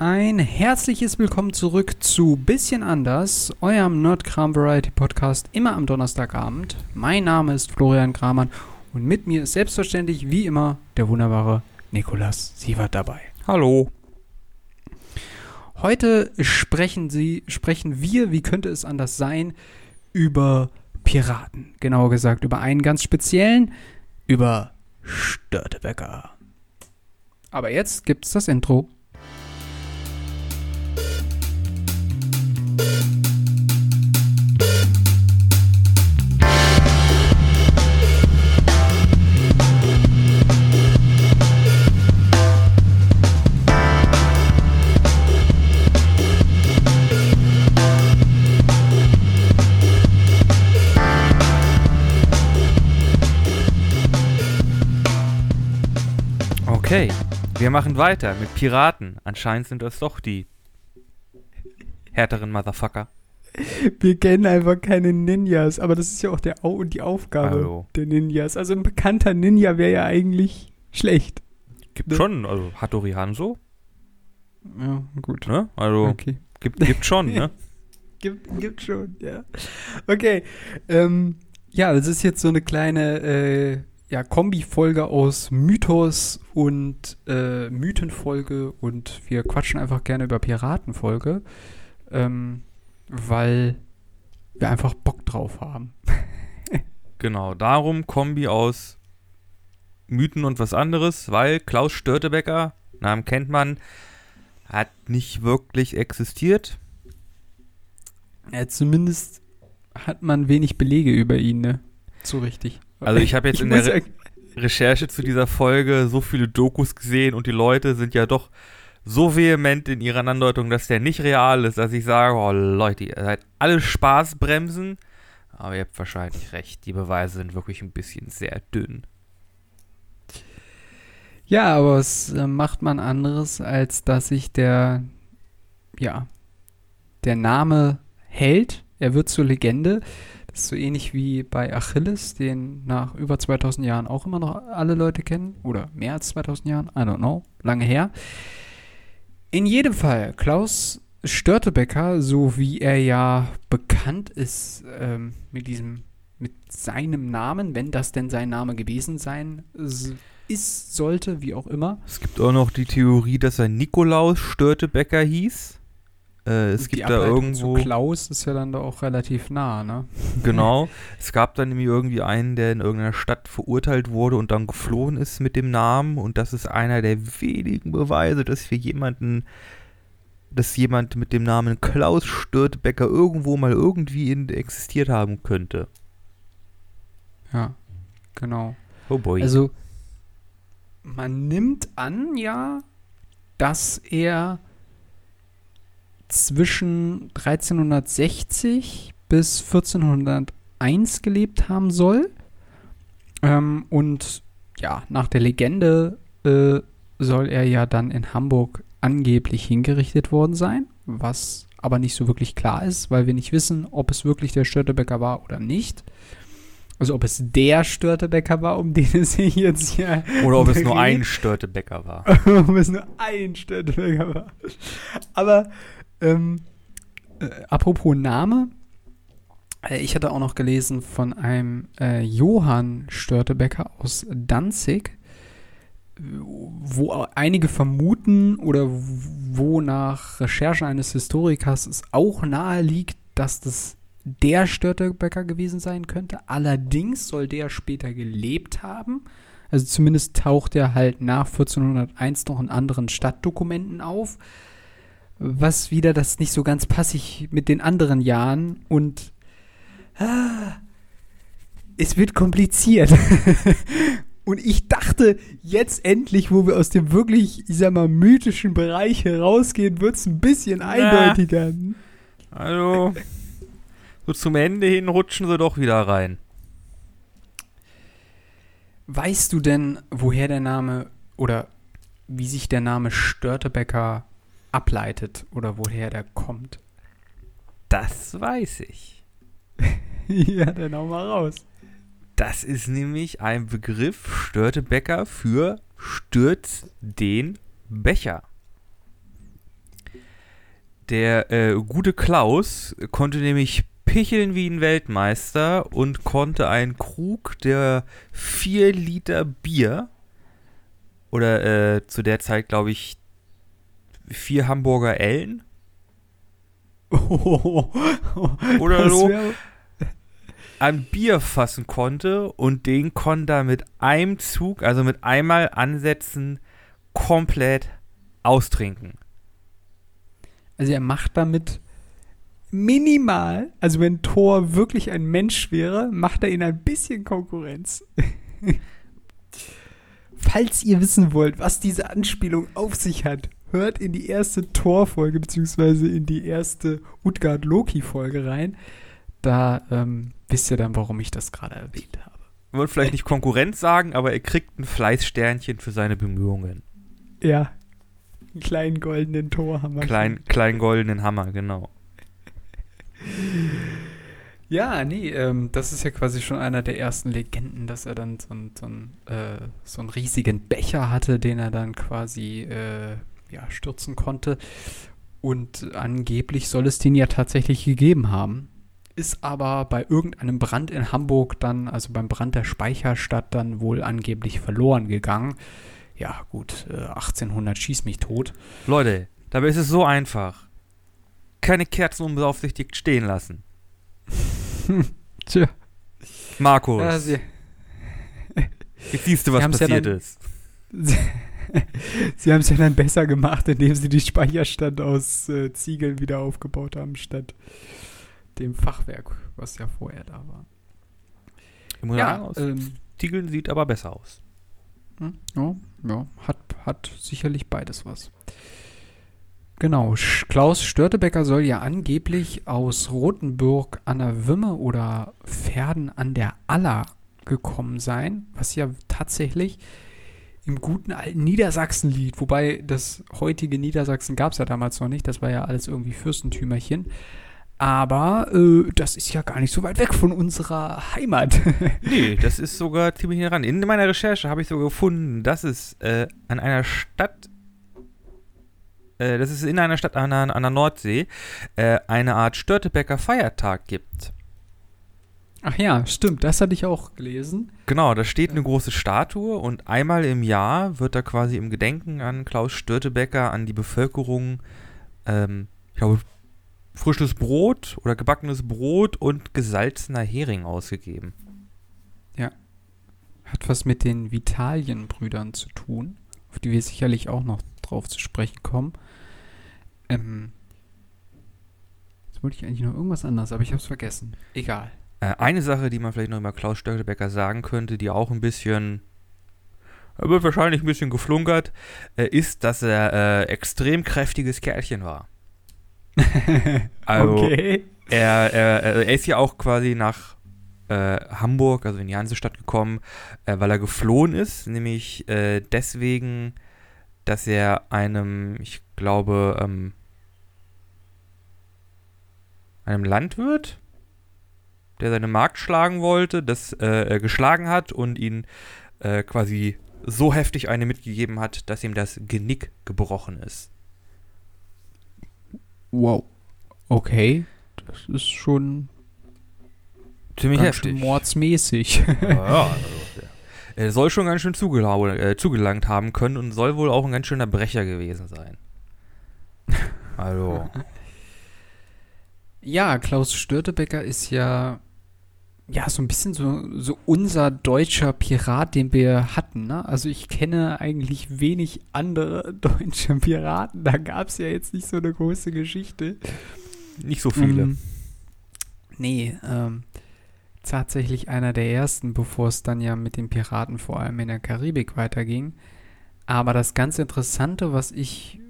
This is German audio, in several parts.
Ein herzliches Willkommen zurück zu Bisschen anders, eurem Nerdkram Variety Podcast, immer am Donnerstagabend. Mein Name ist Florian Kramann und mit mir ist selbstverständlich wie immer der wunderbare Nikolas Sievert dabei. Hallo. Heute sprechen sie, sprechen wir, wie könnte es anders sein, über Piraten. Genauer gesagt, über einen ganz speziellen, über Störtebecker. Aber jetzt gibt's das Intro. Okay, wir machen weiter mit Piraten. Anscheinend sind das doch die härteren Motherfucker. Wir kennen einfach keine Ninjas, aber das ist ja auch der Au die Aufgabe Hallo. der Ninjas. Also ein bekannter Ninja wäre ja eigentlich schlecht. Gibt Ne? schon, also Hattori Hanzo, Ja, gut. ne? Also Okay. gibt, gibt schon, ne? Gibt, gibt schon, ja. Okay. Ähm, ja, das ist jetzt so eine kleine äh, ja, Kombi-Folge aus Mythos und äh, Mythenfolge und wir quatschen einfach gerne über Piratenfolge, ähm, weil wir einfach Bock drauf haben. Genau, darum Kombi aus Mythen und was anderes, weil Klaus Störtebecker, Namen kennt man, hat nicht wirklich existiert. Ja, zumindest hat man wenig Belege über ihn, ne? So richtig. Also ich habe jetzt in muss der Re Recherche zu dieser Folge so viele Dokus gesehen und die Leute sind ja doch so vehement in ihrer Andeutung, dass der nicht real ist, dass ich sage, oh Leute, ihr seid alle Spaßbremsen. Aber ihr habt wahrscheinlich recht, die Beweise sind wirklich ein bisschen sehr dünn. Ja, aber was äh, macht man anderes, als dass sich der, ja, der Name hält. Er wird zur Legende. So ähnlich wie bei Achilles, den nach über 2000 Jahren auch immer noch alle Leute kennen. Oder mehr als 2000 Jahren. I don't know. Lange her. In jedem Fall, Klaus Störtebecker, so wie er ja bekannt ist ähm, mit diesem, mit seinem Namen, wenn das denn sein Name gewesen sein ist, sollte, wie auch immer. Es gibt auch noch die Theorie, dass er Nikolaus Störtebecker hieß. Äh, es gibt da irgendwo. Zu Klaus ist ja dann da auch relativ nah, ne? Genau. Es gab dann nämlich irgendwie einen, der in irgendeiner Stadt verurteilt wurde und dann geflohen ist mit dem Namen. Und das ist einer der wenigen Beweise, dass wir jemanden, dass jemand mit dem Namen Klaus Störtebecker irgendwo mal irgendwie in, existiert haben könnte. Ja, genau. Oh boy. Also, man nimmt an, ja, dass er zwischen 1360 bis 1401 gelebt haben soll. Ähm, und ja, nach der Legende äh, soll er ja dann in Hamburg angeblich hingerichtet worden sein, was aber nicht so wirklich klar ist, weil wir nicht wissen, ob es wirklich der Störtebecker war oder nicht. Also ob es der Störtebecker war, um den es sich jetzt hier Oder ob es nur ein Störtebecker war. ob es nur ein Störtebecker war. Aber ähm, äh, apropos Name, äh, ich hatte auch noch gelesen von einem äh, Johann Störtebecker aus Danzig, wo einige vermuten oder wo nach Recherchen eines Historikers es auch nahe liegt, dass das der Störtebecker gewesen sein könnte. Allerdings soll der später gelebt haben. Also zumindest taucht er halt nach 1401 noch in anderen Stadtdokumenten auf. Was wieder das nicht so ganz passig mit den anderen Jahren und ah, es wird kompliziert. und ich dachte, jetzt endlich, wo wir aus dem wirklich, ich sag mal, mythischen Bereich herausgehen, wird es ein bisschen eindeutiger. Also, so zum Ende hin rutschen sie doch wieder rein. Weißt du denn, woher der Name oder wie sich der Name Störtebecker ableitet oder woher der kommt? Das weiß ich. ja, dann hau mal raus. Das ist nämlich ein Begriff Störtebecker für stürz den Becher. Der äh, gute Klaus konnte nämlich picheln wie ein Weltmeister und konnte einen Krug der 4 Liter Bier oder äh, zu der Zeit, glaube ich, vier Hamburger Ellen oder so an Bier fassen konnte und den konnte er mit einem Zug, also mit einmal ansetzen, komplett austrinken. Also er macht damit minimal, also wenn Thor wirklich ein Mensch wäre, macht er ihnen ein bisschen Konkurrenz. Falls ihr wissen wollt, was diese Anspielung auf sich hat, hört in die erste Thor-Folge beziehungsweise in die erste Utgard-Loki-Folge rein. Da ähm, wisst ihr dann, warum ich das gerade erwähnt habe. Ich wollte vielleicht nicht Konkurrenz sagen, aber er kriegt ein Fleißsternchen für seine Bemühungen. Ja, einen kleinen goldenen wir Klein, kleinen goldenen Hammer, genau. Ja, nee, ähm, das ist ja quasi schon einer der ersten Legenden, dass er dann so, ein, so, ein, äh, so einen riesigen Becher hatte, den er dann quasi äh, ja, stürzen konnte. Und angeblich soll es den ja tatsächlich gegeben haben. Ist aber bei irgendeinem Brand in Hamburg dann, also beim Brand der Speicherstadt, dann wohl angeblich verloren gegangen. Ja, gut, äh, 1800 schieß mich tot. Leute, dabei ist es so einfach. Keine Kerzen unbeaufsichtigt stehen lassen. Tja. Markus, Ja, jetzt siehst du, was Sie haben's ja passiert dann- ist. Sie haben es ja dann besser gemacht, indem sie die Speicherstadt aus äh, Ziegeln wieder aufgebaut haben, statt dem Fachwerk, was ja vorher da war. Ich muss sagen, aus ähm, Tiegeln sieht aber besser aus. hm, ja, ja hat, hat sicherlich beides was. Genau, Klaus Störtebecker soll ja angeblich aus Rothenburg an der Wümme oder Pferden an der Aller gekommen sein, was ja tatsächlich im guten alten Niedersachsen liegt. Wobei das heutige Niedersachsen gab es ja damals noch nicht, das war ja alles irgendwie Fürstentümerchen. Aber äh, das ist ja gar nicht so weit weg von unserer Heimat. Nee, das ist sogar ziemlich nah ran. In meiner Recherche habe ich sogar gefunden, dass es äh, an einer Stadt, äh, dass es in einer Stadt an der, an der Nordsee äh, eine Art Störtebecker Feiertag gibt. Ach ja, stimmt, das hatte ich auch gelesen. Genau, da steht eine große Statue und einmal im Jahr wird da quasi im Gedenken an Klaus Störtebecker an die Bevölkerung, ähm, ich glaube, frisches Brot oder gebackenes Brot und gesalzener Hering ausgegeben. Hat was mit den Vitalienbrüdern zu tun, auf die wir sicherlich auch noch drauf zu sprechen kommen. Ähm, jetzt wollte ich eigentlich noch irgendwas anderes, aber ich habe es vergessen. Egal. Äh, eine Sache, die man vielleicht noch über Klaus Störtebecker sagen könnte, die auch ein bisschen, er wird wahrscheinlich ein bisschen geflunkert, äh, ist, dass er äh, extrem kräftiges Kerlchen war. Also, okay. er, er, er ist ja auch quasi nach äh, Hamburg, also in die Hansestadt gekommen, äh, weil er geflohen ist, nämlich äh, deswegen, dass er einem, ich glaube, ähm, einem Landwirt, der seine Magd schlagen wollte, das äh, er geschlagen hat und ihn äh, quasi so heftig eine mitgegeben hat, dass ihm das Genick gebrochen ist. Wow. Okay. Das ist schon Ziemlich ganz heftig. mordsmäßig. Ja, ja, also, er soll schon ganz schön äh, zugelangt haben können und soll wohl auch ein ganz schöner Brecher gewesen sein. Also, Ja, Klaus Störtebecker ist ja, ja so ein bisschen so, so unser deutscher Pirat, den wir hatten. Ne? Also ich kenne eigentlich wenig andere deutsche Piraten. Da gab es ja jetzt nicht so eine große Geschichte. nicht so viele. Ähm, nee, ähm, tatsächlich einer der ersten, bevor es dann ja mit den Piraten vor allem in der Karibik weiterging. Aber das ganz Interessante, was ich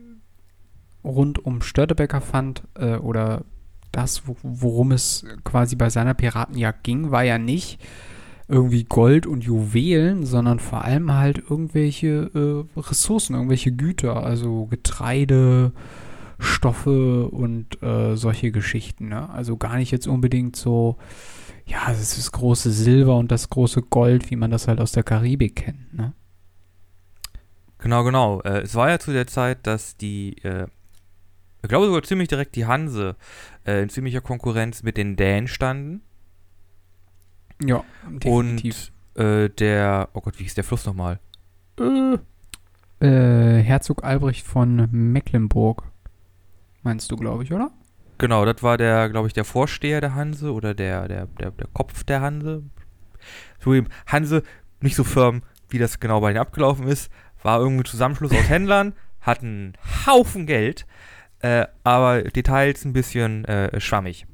rund um Störtebecker fand, äh, oder das, wo, worum es quasi bei seiner Piratenjagd ging, war ja nicht irgendwie Gold und Juwelen, sondern vor allem halt irgendwelche äh, Ressourcen, irgendwelche Güter, also Getreide, Stoffe und äh, solche Geschichten. Ne? Also gar nicht jetzt unbedingt so, ja, das ist das große Silber und das große Gold, wie man das halt aus der Karibik kennt. Ne? Genau, genau. Äh, es war ja zu der Zeit, dass die, äh, ich glaube sogar ziemlich direkt die Hanse äh, in ziemlicher Konkurrenz mit den Dänen standen. Ja, definitiv. Und äh, der, oh Gott, wie hieß der Fluss nochmal? Äh. Äh, Herzog Albrecht von Mecklenburg. Meinst du, glaube ich, oder? Genau, das war der, glaube ich, der Vorsteher der Hanse oder der, der, der, der Kopf der Hanse. So eben, Hanse, nicht so firm, wie das genau bei denen abgelaufen ist, war irgendwie ein Zusammenschluss aus Händlern, hatten einen Haufen Geld, äh, aber Details ein bisschen äh, schwammig.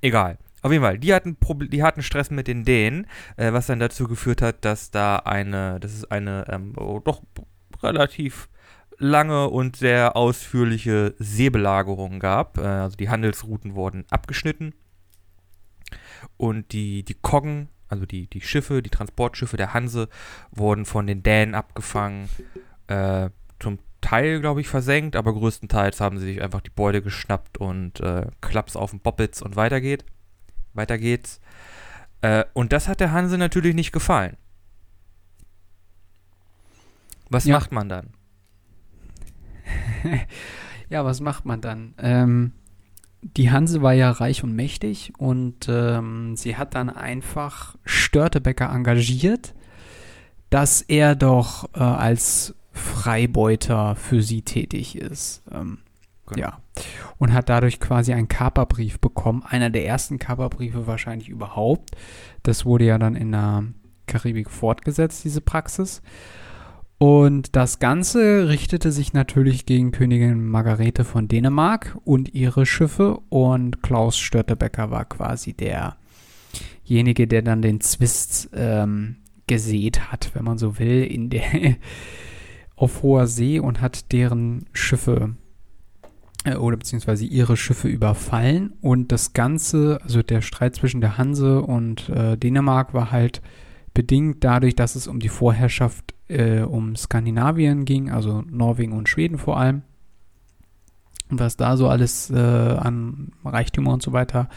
Egal. Auf jeden Fall, die hatten, Proble die hatten Stress mit den Dänen, äh, was dann dazu geführt hat, dass da eine, das ist eine ähm, oh, doch relativ lange und sehr ausführliche Seebelagerung gab. Äh, also die Handelsrouten wurden abgeschnitten und die, die Koggen, also die, die Schiffe, die Transportschiffe der Hanse, wurden von den Dänen abgefangen. Äh, zum Teil, glaube ich, versenkt, aber größtenteils haben sie sich einfach die Beute geschnappt und äh, Klaps auf den Bobbits und weiter geht. Weiter geht's. Äh, und das hat der Hanse natürlich nicht gefallen. Was ja. macht man dann? ja, was macht man dann? Ähm, die Hanse war ja reich und mächtig und ähm, sie hat dann einfach Störtebecker engagiert, dass er doch äh, als Freibeuter für sie tätig ist. Ähm, genau. Ja. Und hat dadurch quasi einen Kaperbrief bekommen. Einer der ersten Kaperbriefe wahrscheinlich überhaupt. Das wurde ja dann in der Karibik fortgesetzt, diese Praxis. Und das Ganze richtete sich natürlich gegen Königin Margarete von Dänemark und ihre Schiffe. Und Klaus Störtebecker war quasi derjenige, der dann den Zwist ähm, gesät hat, wenn man so will, in der auf hoher See und hat deren Schiffe äh, oder beziehungsweise ihre Schiffe überfallen. Und das Ganze, also der Streit zwischen der Hanse und äh, Dänemark war halt bedingt dadurch, dass es um die Vorherrschaft äh, um Skandinavien ging, also Norwegen und Schweden vor allem. Und was da so alles äh, an Reichtümer und so weiter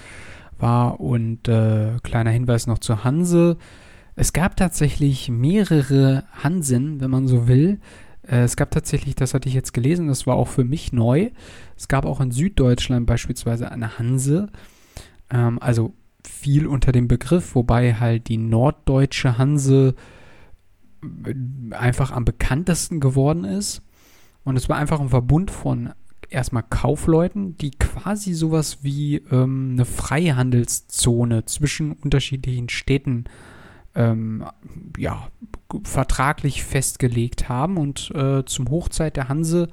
war. Und äh, kleiner Hinweis noch zur Hanse. Es gab tatsächlich mehrere Hansen, wenn man so will. Äh, es gab tatsächlich, das hatte ich jetzt gelesen, das war auch für mich neu. Es gab auch in Süddeutschland beispielsweise eine Hanse. Ähm, also viel unter dem Begriff, wobei halt die norddeutsche Hanse äh, einfach am bekanntesten geworden ist. Und es war einfach ein Verbund von erstmal Kaufleuten, die quasi sowas wie ähm, eine Freihandelszone zwischen unterschiedlichen Städten ähm, ja, vertraglich festgelegt haben. Und äh, zum Hochzeit der Hanse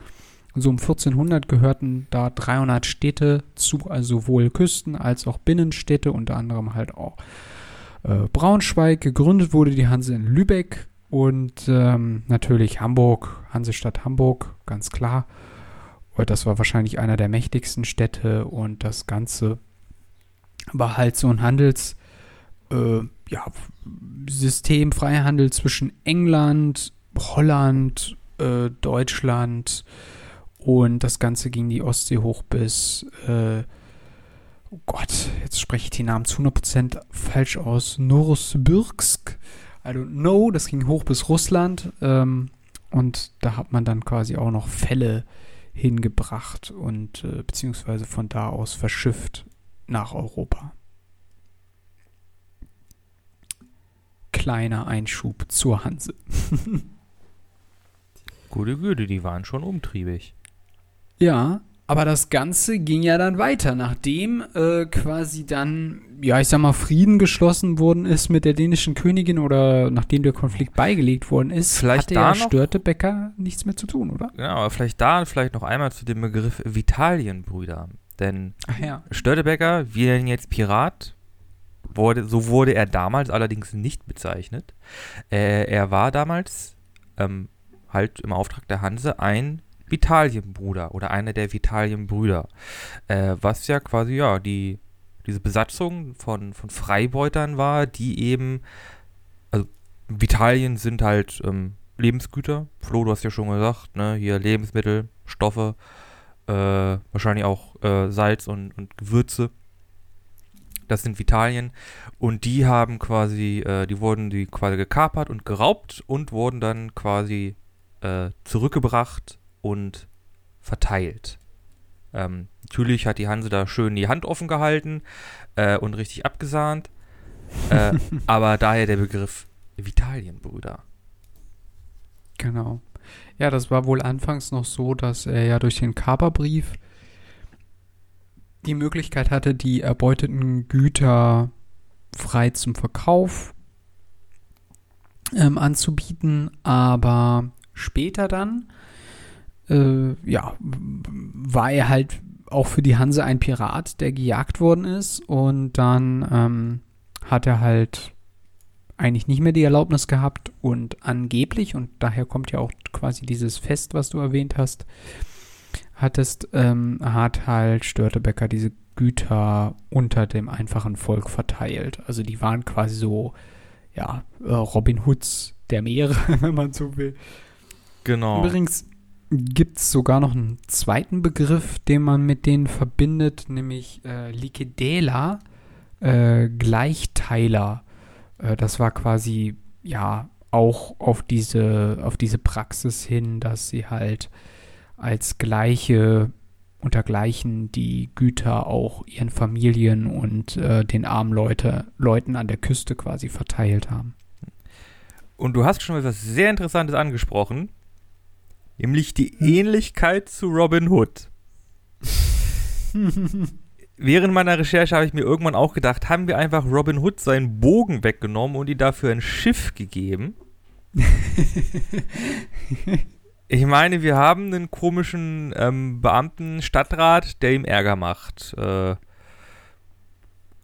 so um 1400 gehörten da 300 Städte zu, also sowohl Küsten- als auch Binnenstädte, unter anderem halt auch äh, Braunschweig. Gegründet wurde die Hanse in Lübeck und ähm, natürlich Hamburg, Hansestadt Hamburg, ganz klar. Das war wahrscheinlich einer der mächtigsten Städte und das Ganze war halt so ein Handels, äh, ja, System, Freihandel zwischen England, Holland, äh, Deutschland, und das Ganze ging die Ostsee hoch bis, äh, oh Gott, jetzt spreche ich die Namen zu 100% falsch aus, Novosibirsk. I don't know, das ging hoch bis Russland. Ähm, und da hat man dann quasi auch noch Fälle hingebracht und äh, beziehungsweise von da aus verschifft nach Europa. Kleiner Einschub zur Hanse. Gute Güte, die waren schon umtriebig. Ja, aber das Ganze ging ja dann weiter, nachdem äh, quasi dann, ja, ich sag mal, Frieden geschlossen worden ist mit der dänischen Königin oder nachdem der Konflikt beigelegt worden ist, vielleicht hatte da ja Störtebecker nichts mehr zu tun, oder? Genau, aber vielleicht da vielleicht noch einmal zu dem Begriff Vitalienbrüder. Denn ja. Störtebecker, wir nennen jetzt Pirat, wurde, so wurde er damals allerdings nicht bezeichnet. Äh, er war damals ähm, halt im Auftrag der Hanse ein Vitalienbruder oder einer der Vitalienbrüder. Äh, was ja quasi, ja, die, diese Besatzung von, von Freibeutern war, die eben, also Vitalien sind halt ähm, Lebensgüter. Flo, du hast ja schon gesagt, ne, hier Lebensmittel, Stoffe, äh, wahrscheinlich auch äh, Salz und, und Gewürze. Das sind Vitalien. Und die haben quasi, äh, die wurden die quasi gekapert und geraubt und wurden dann quasi äh, zurückgebracht und verteilt. Ähm, natürlich hat die Hanse da schön die Hand offen gehalten äh, und richtig abgesahnt. äh, aber daher der Begriff Vitalienbrüder. Genau. Ja, das war wohl anfangs noch so, dass er ja durch den Kaperbrief die Möglichkeit hatte, die erbeuteten Güter frei zum Verkauf ähm, anzubieten, aber später dann, äh, ja, war er halt auch für die Hanse ein Pirat, der gejagt worden ist und dann ähm, hat er halt eigentlich nicht mehr die Erlaubnis gehabt und angeblich, und daher kommt ja auch quasi dieses Fest, was du erwähnt hast, hattest, ähm, hat halt Störtebecker diese Güter unter dem einfachen Volk verteilt. Also die waren quasi so, ja, äh, Robin Hoods der Meere, wenn man so will. Genau. Übrigens gibt es sogar noch einen zweiten Begriff, den man mit denen verbindet, nämlich äh, Likedela, äh, Gleichteiler. Äh, das war quasi, ja, auch auf diese, auf diese Praxis hin, dass sie halt als gleiche unter gleichen die Güter auch ihren Familien und äh, den armen Leute, Leuten an der Küste quasi verteilt haben. Und du hast schon etwas sehr Interessantes angesprochen, nämlich die Ähnlichkeit zu Robin Hood. Während meiner Recherche habe ich mir irgendwann auch gedacht, haben wir einfach Robin Hood seinen Bogen weggenommen und ihm dafür ein Schiff gegeben? ich meine, wir haben einen komischen ähm, Beamten, Stadtrat, der ihm Ärger macht. Äh,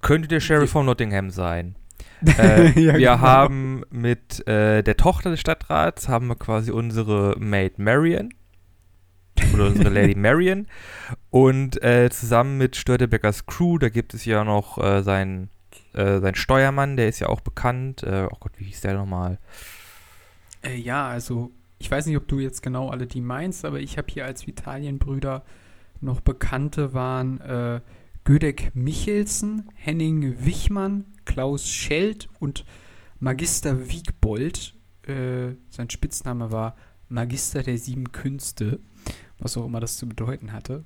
könnte der Sheriff von Nottingham sein. Äh, ja, wir genau. haben mit äh, der Tochter des Stadtrats haben wir quasi unsere Maid Marion oder unsere Lady Marion und äh, zusammen mit Störtebeckers Crew, da gibt es ja noch äh, seinen äh, Steuermann, der ist ja auch bekannt. Oh Gott, wie hieß der nochmal? ja, also ich weiß nicht, ob du jetzt genau alle die meinst, aber ich habe hier als Vitalienbrüder noch Bekannte waren äh, Gödek Michelsen, Henning Wichmann, Klaus Scheld und Magister Wiegbold. Äh, sein Spitzname war Magister der sieben Künste, was auch immer das zu bedeuten hatte.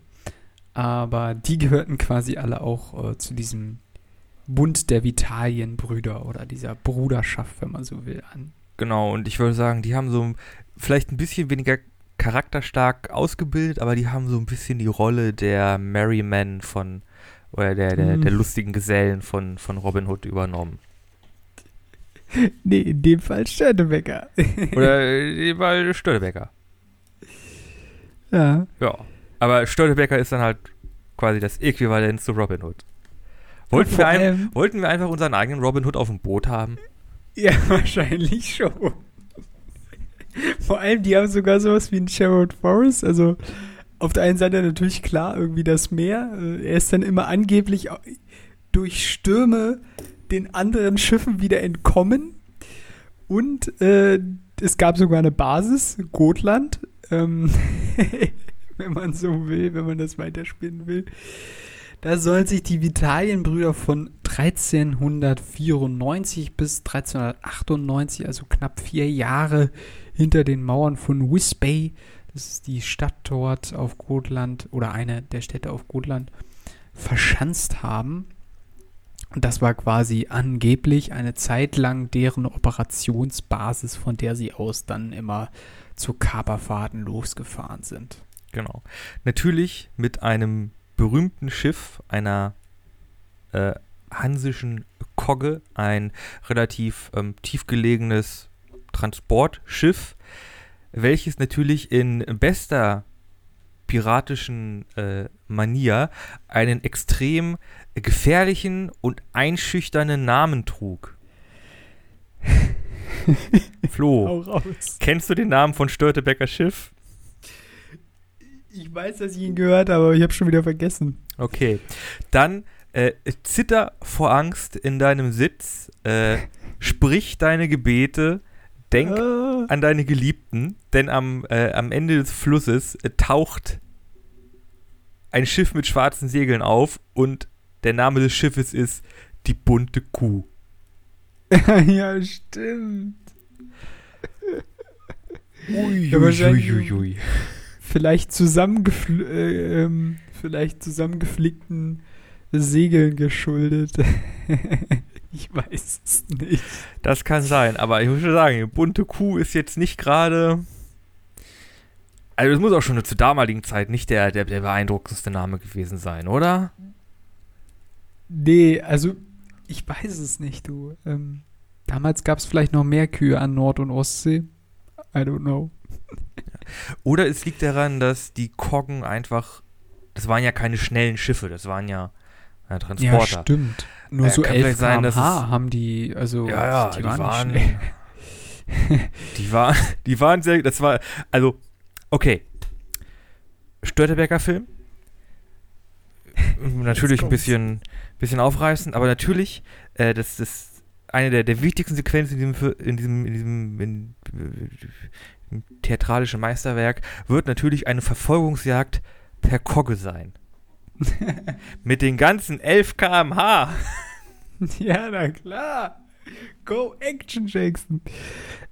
Aber die gehörten quasi alle auch äh, zu diesem Bund der Vitalienbrüder oder dieser Bruderschaft, wenn man so will, an. Genau, und ich würde sagen, die haben so vielleicht ein bisschen weniger charakterstark ausgebildet, aber die haben so ein bisschen die Rolle der Merryman von oder der, der, hm. der lustigen Gesellen von, von Robin Hood übernommen. Nee, in dem Fall Störtebecker. Oder in dem Fall Störtebecker. Ja. Ja. Aber Störtebecker ist dann halt quasi das Äquivalent zu Robin Hood. Wollten wir, ein, wollten wir einfach unseren eigenen Robin Hood auf dem Boot haben? Ja, wahrscheinlich schon. Vor allem, die haben sogar sowas wie ein Sherwood Forest. Also auf der einen Seite natürlich klar irgendwie das Meer. Äh, er ist dann immer angeblich durch Stürme den anderen Schiffen wieder entkommen. Und äh, es gab sogar eine Basis, Gotland, ähm, wenn man so will, wenn man das weiterspinnen will. Da sollen sich die Vitalienbrüder von 1394 bis 1398, also knapp vier Jahre hinter den Mauern von Wisbey, das ist die Stadt dort auf Gotland oder eine der Städte auf Gotland, verschanzt haben. Und das war quasi angeblich eine Zeit lang deren Operationsbasis, von der sie aus dann immer zu Kaperfahrten losgefahren sind. Genau. Natürlich mit einem berühmten Schiff, einer äh, hansischen Kogge, ein relativ ähm, tiefgelegenes Transportschiff, welches natürlich in bester piratischen äh, Manier einen extrem gefährlichen und einschüchternden Namen trug. Flo, kennst du den Namen von Störtebecker Schiff? Ich weiß, dass ich ihn gehört habe, aber ich habe schon wieder vergessen. Okay, dann äh, zitter vor Angst in deinem Sitz, äh, sprich deine Gebete, denk ah. an deine Geliebten, denn am, äh, am Ende des Flusses äh, taucht ein Schiff mit schwarzen Segeln auf und der Name des Schiffes ist die bunte Kuh. ja, stimmt. Ui, ja, ui, ui, ui, Vielleicht zusammengefl äh, ähm, vielleicht zusammengeflickten Segeln geschuldet. ich weiß es nicht. Das kann sein, aber ich muss schon sagen, bunte Kuh ist jetzt nicht gerade. Also, es muss auch schon zur damaligen Zeit nicht der, der, der beeindruckendste Name gewesen sein, oder? Nee, also ich weiß es nicht, du. Ähm, damals gab es vielleicht noch mehr Kühe an Nord- und Ostsee. I don't know. Oder es liegt daran, dass die Koggen einfach. Das waren ja keine schnellen Schiffe, das waren ja äh, Transporter. Ja, stimmt. Nur Äh, so kann 11 vielleicht sein, dass haben die, also Ja, ja, die, nicht waren. schnell. Die waren, die waren sehr. Das war. Also, okay. Störtebecker Film. Natürlich ein bisschen, bisschen aufreißend, aber natürlich, äh, das ist eine der, der wichtigsten Sequenzen in diesem, in diesem, in diesem in, im theatralischen Meisterwerk wird natürlich eine Verfolgungsjagd per Kogge sein. Mit den ganzen 11 km/h. ja, na klar. Go Action Jackson.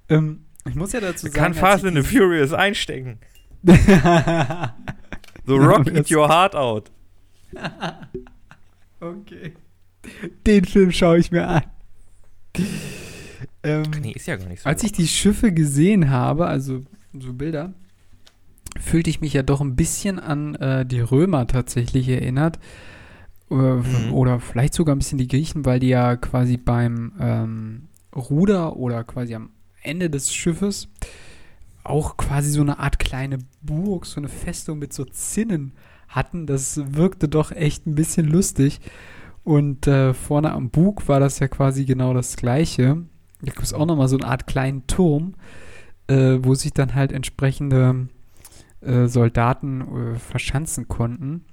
Ähm, ich muss ja dazu sagen, Kann Fast and the Furious einstecken. Ja, rock it your heart out. okay. Den Film schaue ich mir an. Ähm, Nee, ist ja gar nicht so. Als ich die Schiffe gesehen habe, also so Bilder, fühlte ich mich ja doch ein bisschen an äh, die Römer tatsächlich erinnert. Äh, Mhm. Oder vielleicht sogar ein bisschen die Griechen, weil die ja quasi beim ähm, Ruder oder quasi am Ende des Schiffes auch quasi so eine Art kleine Burg, so eine Festung mit so Zinnen hatten. Das wirkte doch echt ein bisschen lustig. Und äh, vorne am Bug war das ja quasi genau das gleiche. Da gibt es auch nochmal so eine Art kleinen Turm, äh, wo sich dann halt entsprechende äh, Soldaten äh, verschanzen konnten.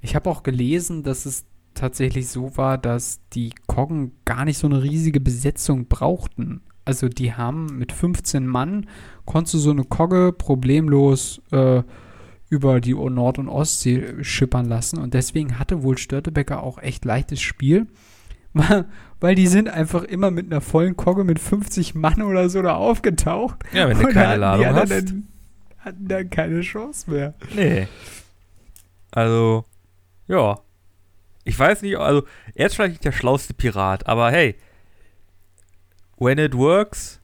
Ich habe auch gelesen, dass es tatsächlich so war, dass die Koggen gar nicht so eine riesige Besetzung brauchten. Also die haben mit 15 Mann, konntest du so eine Kogge problemlos äh, über die Nord- und Ostsee schippern lassen. Und deswegen hatte wohl Störtebecker auch echt leichtes Spiel. Weil die sind einfach immer mit einer vollen Kogge mit 50 Mann oder so da aufgetaucht. Ja, wenn du keine Ladung hast. Dann, hatten dann keine Chance mehr. Nee. Also, ja. Ich weiß nicht, also, er ist vielleicht nicht der schlauste Pirat, aber hey. When it works,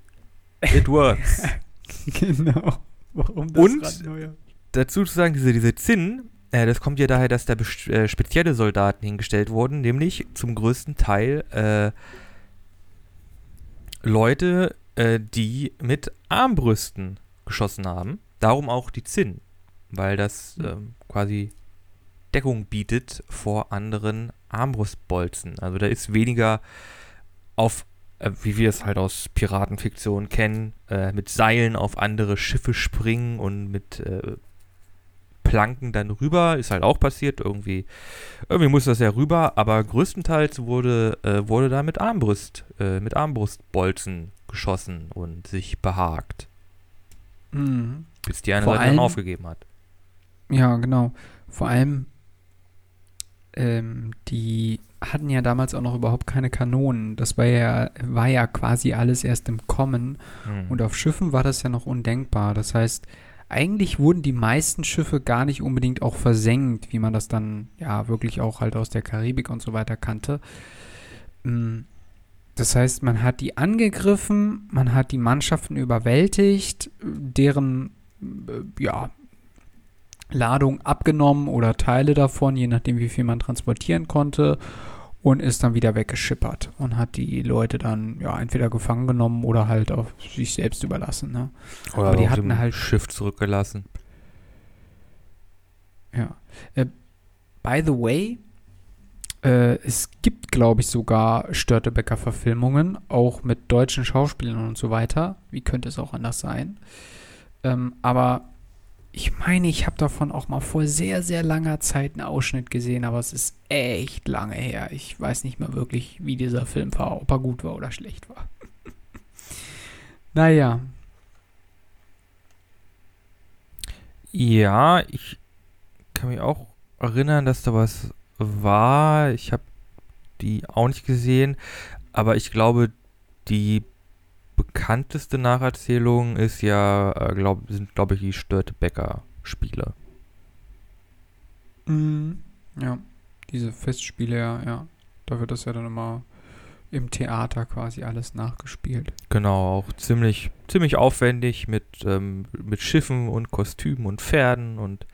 it works. genau. Warum das Und-? Dazu zu sagen, diese, diese Zinnen, äh, das kommt ja daher, dass da äh, spezielle Soldaten hingestellt wurden, nämlich zum größten Teil äh, Leute, äh, die mit Armbrüsten geschossen haben. Darum auch die Zinnen, weil das ähm, quasi Deckung bietet vor anderen Armbrustbolzen. Also da ist weniger auf, äh, wie wir es halt aus Piratenfiktion kennen, äh, mit Seilen auf andere Schiffe springen und mit äh, Planken dann rüber. Ist halt auch passiert. Irgendwie, irgendwie muss das ja rüber, aber größtenteils wurde, äh, wurde da mit Armbrust, äh, mit Armbrustbolzen geschossen und sich behagt, Mhm. Bis die eine Vor Seite dann allem- aufgegeben hat. Ja, genau. Vor allem, ähm, die hatten ja damals auch noch überhaupt keine Kanonen. Das war ja, war ja quasi alles erst im Kommen. Hm. Und auf Schiffen war das ja noch undenkbar. Das heißt, eigentlich wurden die meisten Schiffe gar nicht unbedingt auch versenkt, wie man das dann ja wirklich auch halt aus der Karibik und so weiter kannte. Mm, Das heißt, man hat die angegriffen, man hat die Mannschaften überwältigt, deren ja, Ladung abgenommen oder Teile davon, je nachdem, wie viel man transportieren konnte, und ist dann wieder weggeschippert und hat die Leute dann ja entweder gefangen genommen oder halt auf sich selbst überlassen. Ne? Oder aber die auf hatten halt- Schiff zurückgelassen. Ja. Äh, by the way, äh, es gibt, glaube ich, sogar Störtebecker-Verfilmungen, auch mit deutschen Schauspielern und so weiter. Wie könnte es auch anders sein? Ähm, aber ich meine, ich habe davon auch mal vor sehr, sehr langer Zeit einen Ausschnitt gesehen, aber es ist echt lange her. Ich weiß nicht mehr wirklich, wie dieser Film war, ob er gut war oder schlecht war. naja, Ja, ich kann mich auch erinnern, dass da was war. Ich habe die auch nicht gesehen, aber ich glaube, die bekannteste Nacherzählung ist ja, äh, glaub, sind glaube ich die Störtebecker-Spiele. Mhm. Ja, diese Festspiele, ja, ja. Da wird das ja dann immer im Theater quasi alles nachgespielt. Genau, auch ziemlich, ziemlich aufwendig mit, ähm, mit Schiffen und Kostümen und Pferden und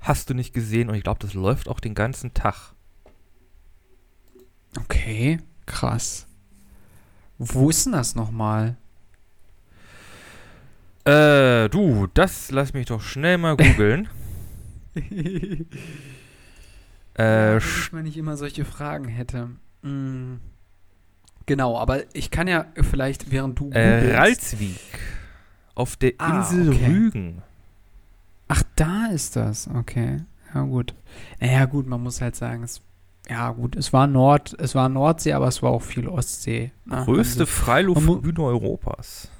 hast du nicht gesehen. Und ich glaube, das läuft auch den ganzen Tag. Okay, krass. Wo ist denn das nochmal? Äh, du, das lass mich doch schnell mal googeln. äh, äh, ich mal nicht immer solche Fragen hätte. Mm. Genau, aber ich kann ja vielleicht, während du äh, Ralswiek. Auf der Ah, Insel okay. Rügen. Ach, da ist das. Okay. Ja, gut. Naja, gut, man muss halt sagen, es, ja, gut, es war Nord, es war Nordsee, aber es war auch viel Ostsee. ne? Größte Also, Freiluftbühne Europas.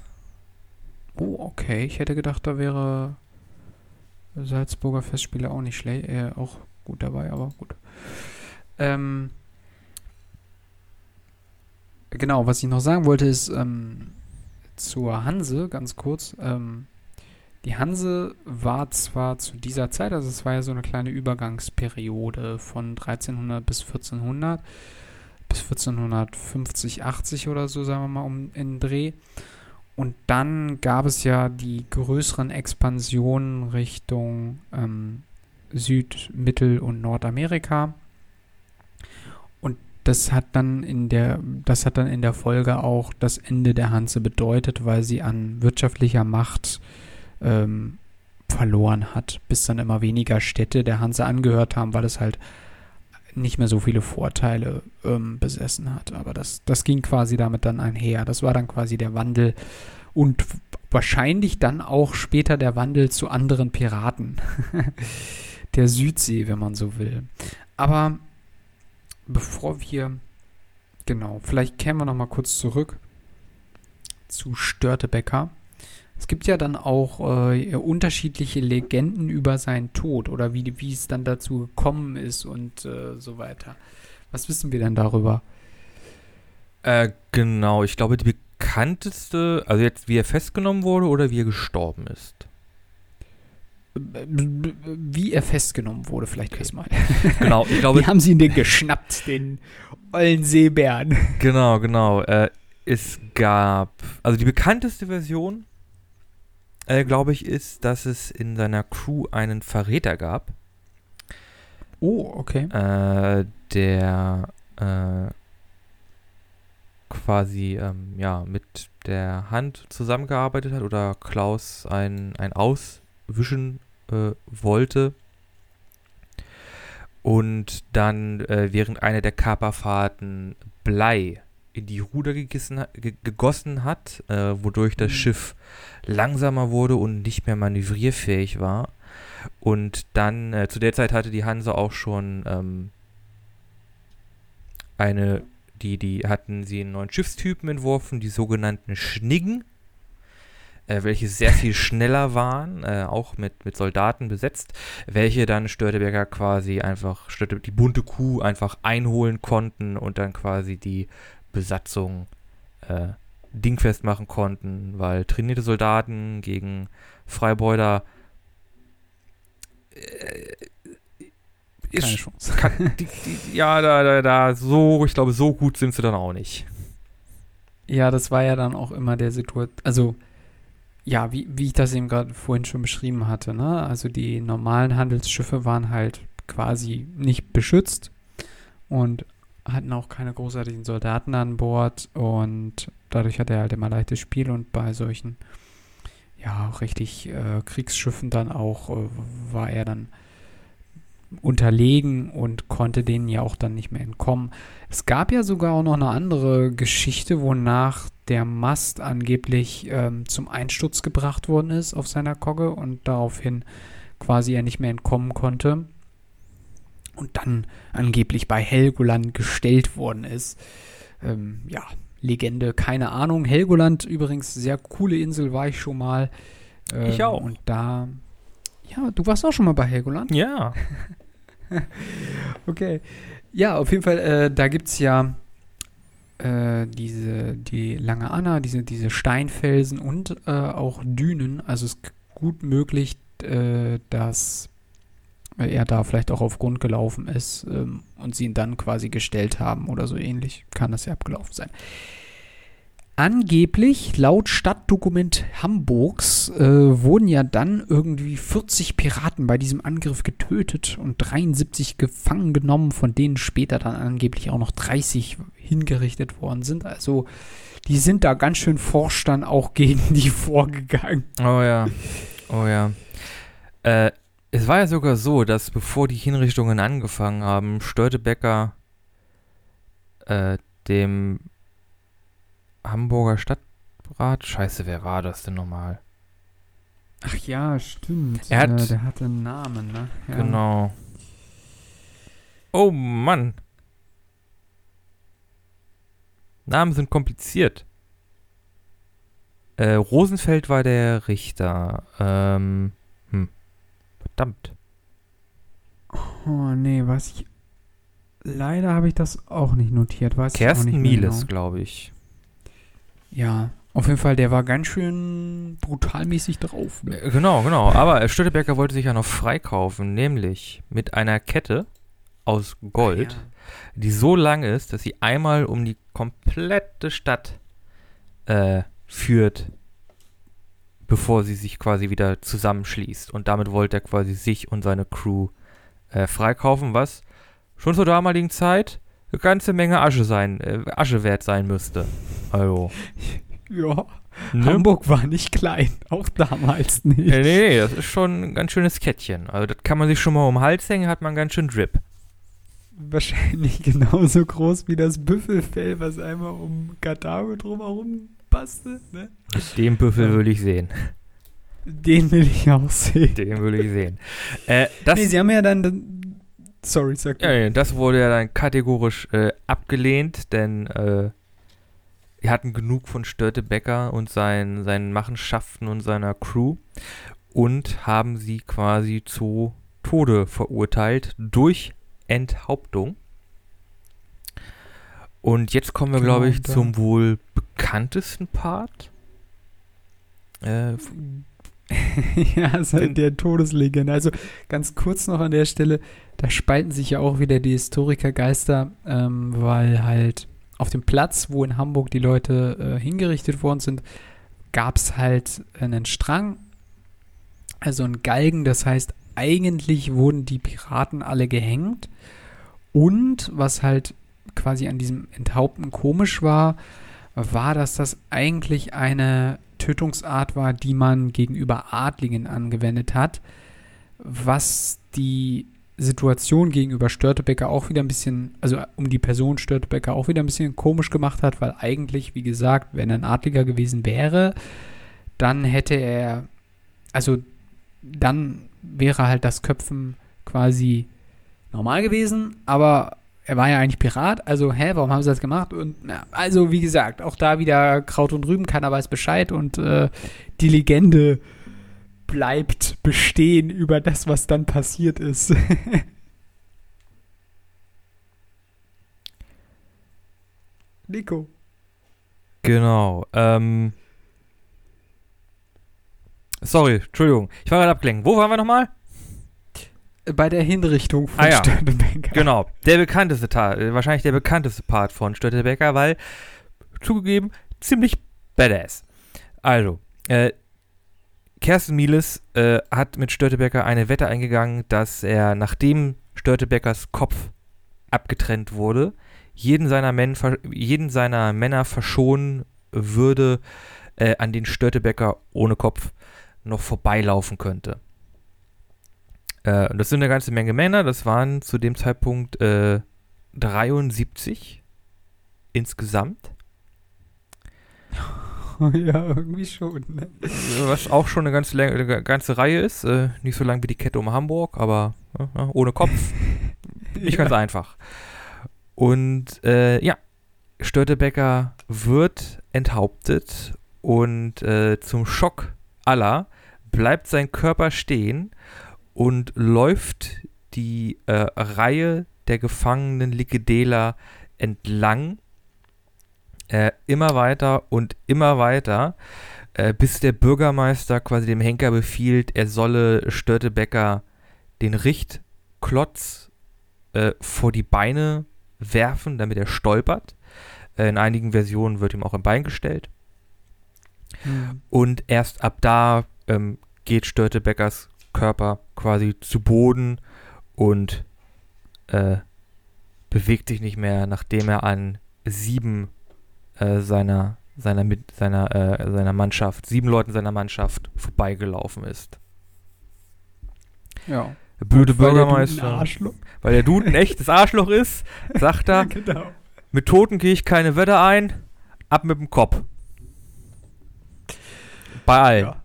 oh, okay. Ich hätte gedacht, da wäre Salzburger Festspiele auch nicht schlecht, äh, auch gut dabei, aber gut. Ähm, genau, was ich noch sagen wollte, ist ähm, zur Hanse, ganz kurz. Ähm, die Hanse war zwar zu dieser Zeit, also es war ja so eine kleine Übergangsperiode von 1300 bis 1400, bis 1450, 80 oder so, sagen wir mal, um in Dreh. Und dann gab es ja die größeren Expansionen Richtung ähm, Süd-, Mittel- und Nordamerika. Und das hat dann in der, das hat dann in der Folge auch das Ende der Hanse bedeutet, weil sie an wirtschaftlicher Macht ähm, verloren hat, bis dann immer weniger Städte der Hanse angehört haben, weil es halt nicht mehr so viele Vorteile ähm, besessen hat. Aber das, das ging quasi damit dann einher. Das war dann quasi der Wandel und wahrscheinlich dann auch später der Wandel zu anderen Piraten der Südsee, wenn man so will. Aber bevor wir genau, vielleicht kämen wir noch mal kurz zurück zu Störtebecker. Es gibt ja dann auch äh, unterschiedliche Legenden über seinen Tod oder wie, wie es dann dazu gekommen ist und äh, so weiter. Was wissen wir denn darüber? Äh, genau, ich glaube, die bekannteste, also jetzt wie er festgenommen wurde oder wie er gestorben ist. Wie er festgenommen wurde, vielleicht Okay. erstmal. Genau, ich glaube, Wie haben sie ihn denn geschnappt, den ollen Seebären? genau, genau. Äh, es gab, also die bekannteste Version, äh, glaube ich, ist, dass es in seiner Crew einen Verräter gab, Oh, okay. äh, der äh, quasi ähm, ja mit der Hand zusammengearbeitet hat oder Klaus ein, ein Auswischen äh, wollte und dann äh, während einer der Kaperfahrten Blei in die Ruder gegissen, ge gegossen hat, äh, wodurch das Mhm. Schiff langsamer wurde und nicht mehr manövrierfähig war. Und dann, äh, zu der Zeit hatte die Hanse auch schon ähm, eine, die, die hatten sie einen neuen Schiffstypen entworfen, die sogenannten Schniggen, äh, welche sehr viel schneller waren, äh, auch mit, mit Soldaten besetzt, welche dann Störteberger quasi einfach, Störte, die bunte Kuh einfach einholen konnten und dann quasi die Besatzung äh, dingfest machen konnten, weil trainierte Soldaten gegen Freibeuter äh, ist Keine Chance. kann, die, die, ja, da, da, da, so, ich glaube, so gut sind sie dann auch nicht. Ja, das war ja dann auch immer der Situation. Also, ja, wie, wie ich das eben gerade vorhin schon beschrieben hatte, ne? Also die normalen Handelsschiffe waren halt quasi nicht beschützt und hatten auch keine großartigen Soldaten an Bord und dadurch hatte er halt immer leichtes Spiel und bei solchen, ja, richtig äh, Kriegsschiffen dann auch äh, war er dann unterlegen und konnte denen ja auch dann nicht mehr entkommen. Es gab ja sogar auch noch eine andere Geschichte, wonach der Mast angeblich ähm, zum Einsturz gebracht worden ist auf seiner Kogge und daraufhin quasi er nicht mehr entkommen konnte und dann angeblich bei Helgoland gestellt worden ist. Ähm, ja, Legende, keine Ahnung. Helgoland übrigens, sehr coole Insel, war ich schon mal. Ähm, Ich auch. Und da, ja, du warst auch schon mal bei Helgoland? Ja. Okay. Ja, auf jeden Fall, äh, da gibt es ja äh, diese, die Lange Anna, diese, diese Steinfelsen und äh, auch Dünen. Also es ist gut möglich, äh, dass er da vielleicht auch auf Grund gelaufen ist ähm, und sie ihn dann quasi gestellt haben oder so ähnlich. Kann das ja abgelaufen sein. Angeblich, laut Stadtdokument Hamburgs, äh, wurden ja dann irgendwie 40 Piraten bei diesem Angriff getötet und 73 gefangen genommen, von denen später dann angeblich auch noch 30 hingerichtet worden sind. Also die sind da ganz schön forsch dann auch gegen die vorgegangen. Oh ja. Oh ja. Äh, es war ja sogar so, dass bevor die Hinrichtungen angefangen haben, Störtebecker äh, dem Hamburger Stadtrat, scheiße, wer war das denn nochmal? Ach ja, stimmt. Er hat- der hatte einen Namen, ne? Ja. Genau. Oh Mann. Namen sind kompliziert. Äh, Rosenfeld war der Richter. Ähm, hm. Verdammt. Oh, nee, weiß ich. Leider habe ich das auch nicht notiert. Weiß ich auch Kersten nicht mehr Mieles, genau. glaube ich. Ja, auf jeden Fall, der war ganz schön brutalmäßig drauf. Ne? Äh, Genau, genau. Aber äh, Störtebecker wollte sich ja noch freikaufen, nämlich mit einer Kette aus Gold, die so lang ist, dass sie einmal um die komplette Stadt äh, führt, bevor sie sich quasi wieder zusammenschließt. Und damit wollte er quasi sich und seine Crew äh, freikaufen, was schon zur damaligen Zeit eine ganze Menge Asche sein, äh, Asche wert sein müsste. Also. Ja, ne? Hamburg war nicht klein, auch damals nicht. Nee, nee, das ist schon ein ganz schönes Kettchen. Also das kann man sich schon mal um den Hals hängen, hat man ganz schön Drip. Wahrscheinlich genauso groß wie das Büffelfell, was einmal um Karthago drumherum passte. Ne? Den Büffel will ich sehen. Den will ich auch sehen. Den will ich sehen. Äh, das, nee, sie haben ja dann. sorry, sag ja, nee, das wurde ja dann kategorisch äh, abgelehnt, denn äh, wir hatten genug von Störtebecker und sein, seinen Machenschaften und seiner Crew und haben sie quasi zu Tode verurteilt durch Enthauptung. Und jetzt kommen wir, Genau, glaube ich, da- zum wohl bekanntesten Part. Äh, ja, ist Den- halt der Todeslegende. Also ganz kurz noch an der Stelle, da spalten sich ja auch wieder die Historikergeister, ähm, weil halt auf dem Platz, wo in Hamburg die Leute äh, hingerichtet worden sind, gab es halt einen Strang, also einen Galgen, das heißt, eigentlich wurden die Piraten alle gehängt. Und was halt quasi an diesem Enthaupten komisch war, war, dass das eigentlich eine Tötungsart war, die man gegenüber Adligen angewendet hat, was die Situation gegenüber Störtebecker auch wieder ein bisschen, also um die Person Störtebecker auch wieder ein bisschen komisch gemacht hat, weil eigentlich, wie gesagt, wenn er ein Adliger gewesen wäre, dann hätte er, also dann wäre halt das Köpfen quasi normal gewesen, aber er war ja eigentlich Pirat, also hä, warum haben sie das gemacht? Und na, also wie gesagt, auch da wieder Kraut und Rüben, keiner weiß Bescheid und äh, die Legende bleibt bestehen über das, was dann passiert ist. Nico. Genau. Ähm. Sorry, Entschuldigung. Ich war gerade abgelenkt. Wo waren wir nochmal? Bei der Hinrichtung von Ah ja. Störtebecker. Genau. Der bekannteste Teil, wahrscheinlich der bekannteste Part von Störtebecker, weil, zugegeben, ziemlich badass. Also, äh, Kersten Mieles äh, hat mit Störtebecker eine Wette eingegangen, dass er, nachdem Störtebeckers Kopf abgetrennt wurde, jeden seiner, Men jeden seiner Männer verschonen würde, äh, an den Störtebecker ohne Kopf noch vorbeilaufen könnte. Äh, das sind eine ganze Menge Männer. Das waren zu dem Zeitpunkt äh, 73 insgesamt. ja, irgendwie schon. Ne? Was auch schon eine ganze, Länge- eine ganze Reihe ist. Äh, nicht so lang wie die Kette um Hamburg, aber äh, ohne Kopf. Nicht ganz einfach. Und äh, ja, Störtebecker wird enthauptet und äh, zum Schock aller bleibt sein Körper stehen und läuft die äh, Reihe der gefangenen Likedela entlang äh, immer weiter und immer weiter, äh, bis der Bürgermeister quasi dem Henker befiehlt, er solle Störtebecker den Richt Klotz äh, vor die Beine werfen, damit er stolpert. Äh, in einigen Versionen wird ihm auch ein Bein gestellt. Hm. Und erst ab da ähm, geht Störtebeckers Körper quasi zu Boden und äh, bewegt sich nicht mehr, nachdem er an sieben äh, seiner, seiner, mit, seiner, äh, seiner Mannschaft, sieben Leuten seiner Mannschaft vorbeigelaufen ist. Ja. Der blöde Weil der Bürgermeister, Arschloch. weil der Dude ein echtes Arschloch ist, sagt er, genau. mit Toten gehe ich keine Wette ein, ab mit dem Kopf. Bei allen. Ja.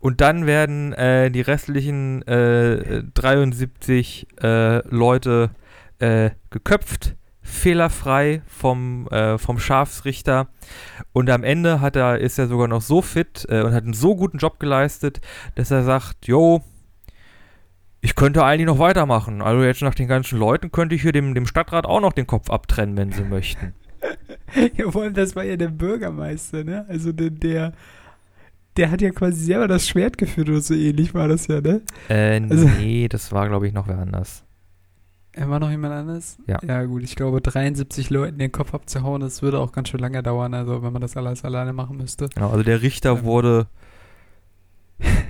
Und dann werden äh, die restlichen äh, 73 äh, Leute äh, geköpft, fehlerfrei vom, äh, vom Schafsrichter. Und am Ende hat er, ist er sogar noch so fit äh, und hat einen so guten Job geleistet, dass er sagt, jo, ich könnte eigentlich noch weitermachen. Also jetzt nach den ganzen Leuten könnte ich hier dem, dem Stadtrat auch noch den Kopf abtrennen, wenn sie möchten. Ja, vor allem, das war ja der Bürgermeister, ne? Also der, der, der hat ja quasi selber das Schwert geführt oder so ähnlich war das ja, ne? Äh, Also- nee, das war, glaube ich, noch wer anders. Er war noch jemand anders? Ja. Ja, gut, ich glaube, 73 Leuten den Kopf abzuhauen, das würde auch ganz schön lange dauern, also wenn man das alles alleine machen müsste. Genau, also der Richter Ähm. wurde,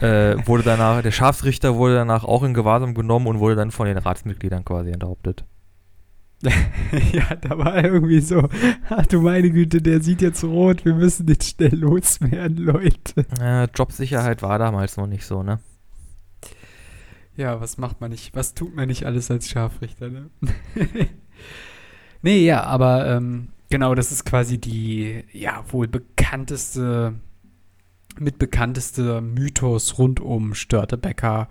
äh, wurde danach, der Schafsrichter wurde danach auch in Gewahrsam genommen und wurde dann von den Ratsmitgliedern quasi enthauptet. ja, da war irgendwie so, ach du meine Güte, der sieht jetzt rot, wir müssen den schnell loswerden, Leute. Äh, Jobsicherheit war damals noch nicht so, ne? Ja, was macht man nicht, was tut man nicht alles als Scharfrichter, ne? nee, ja, aber ähm, genau, das ist quasi die, ja, wohl bekannteste, mit bekannteste Mythos rund um Störtebecker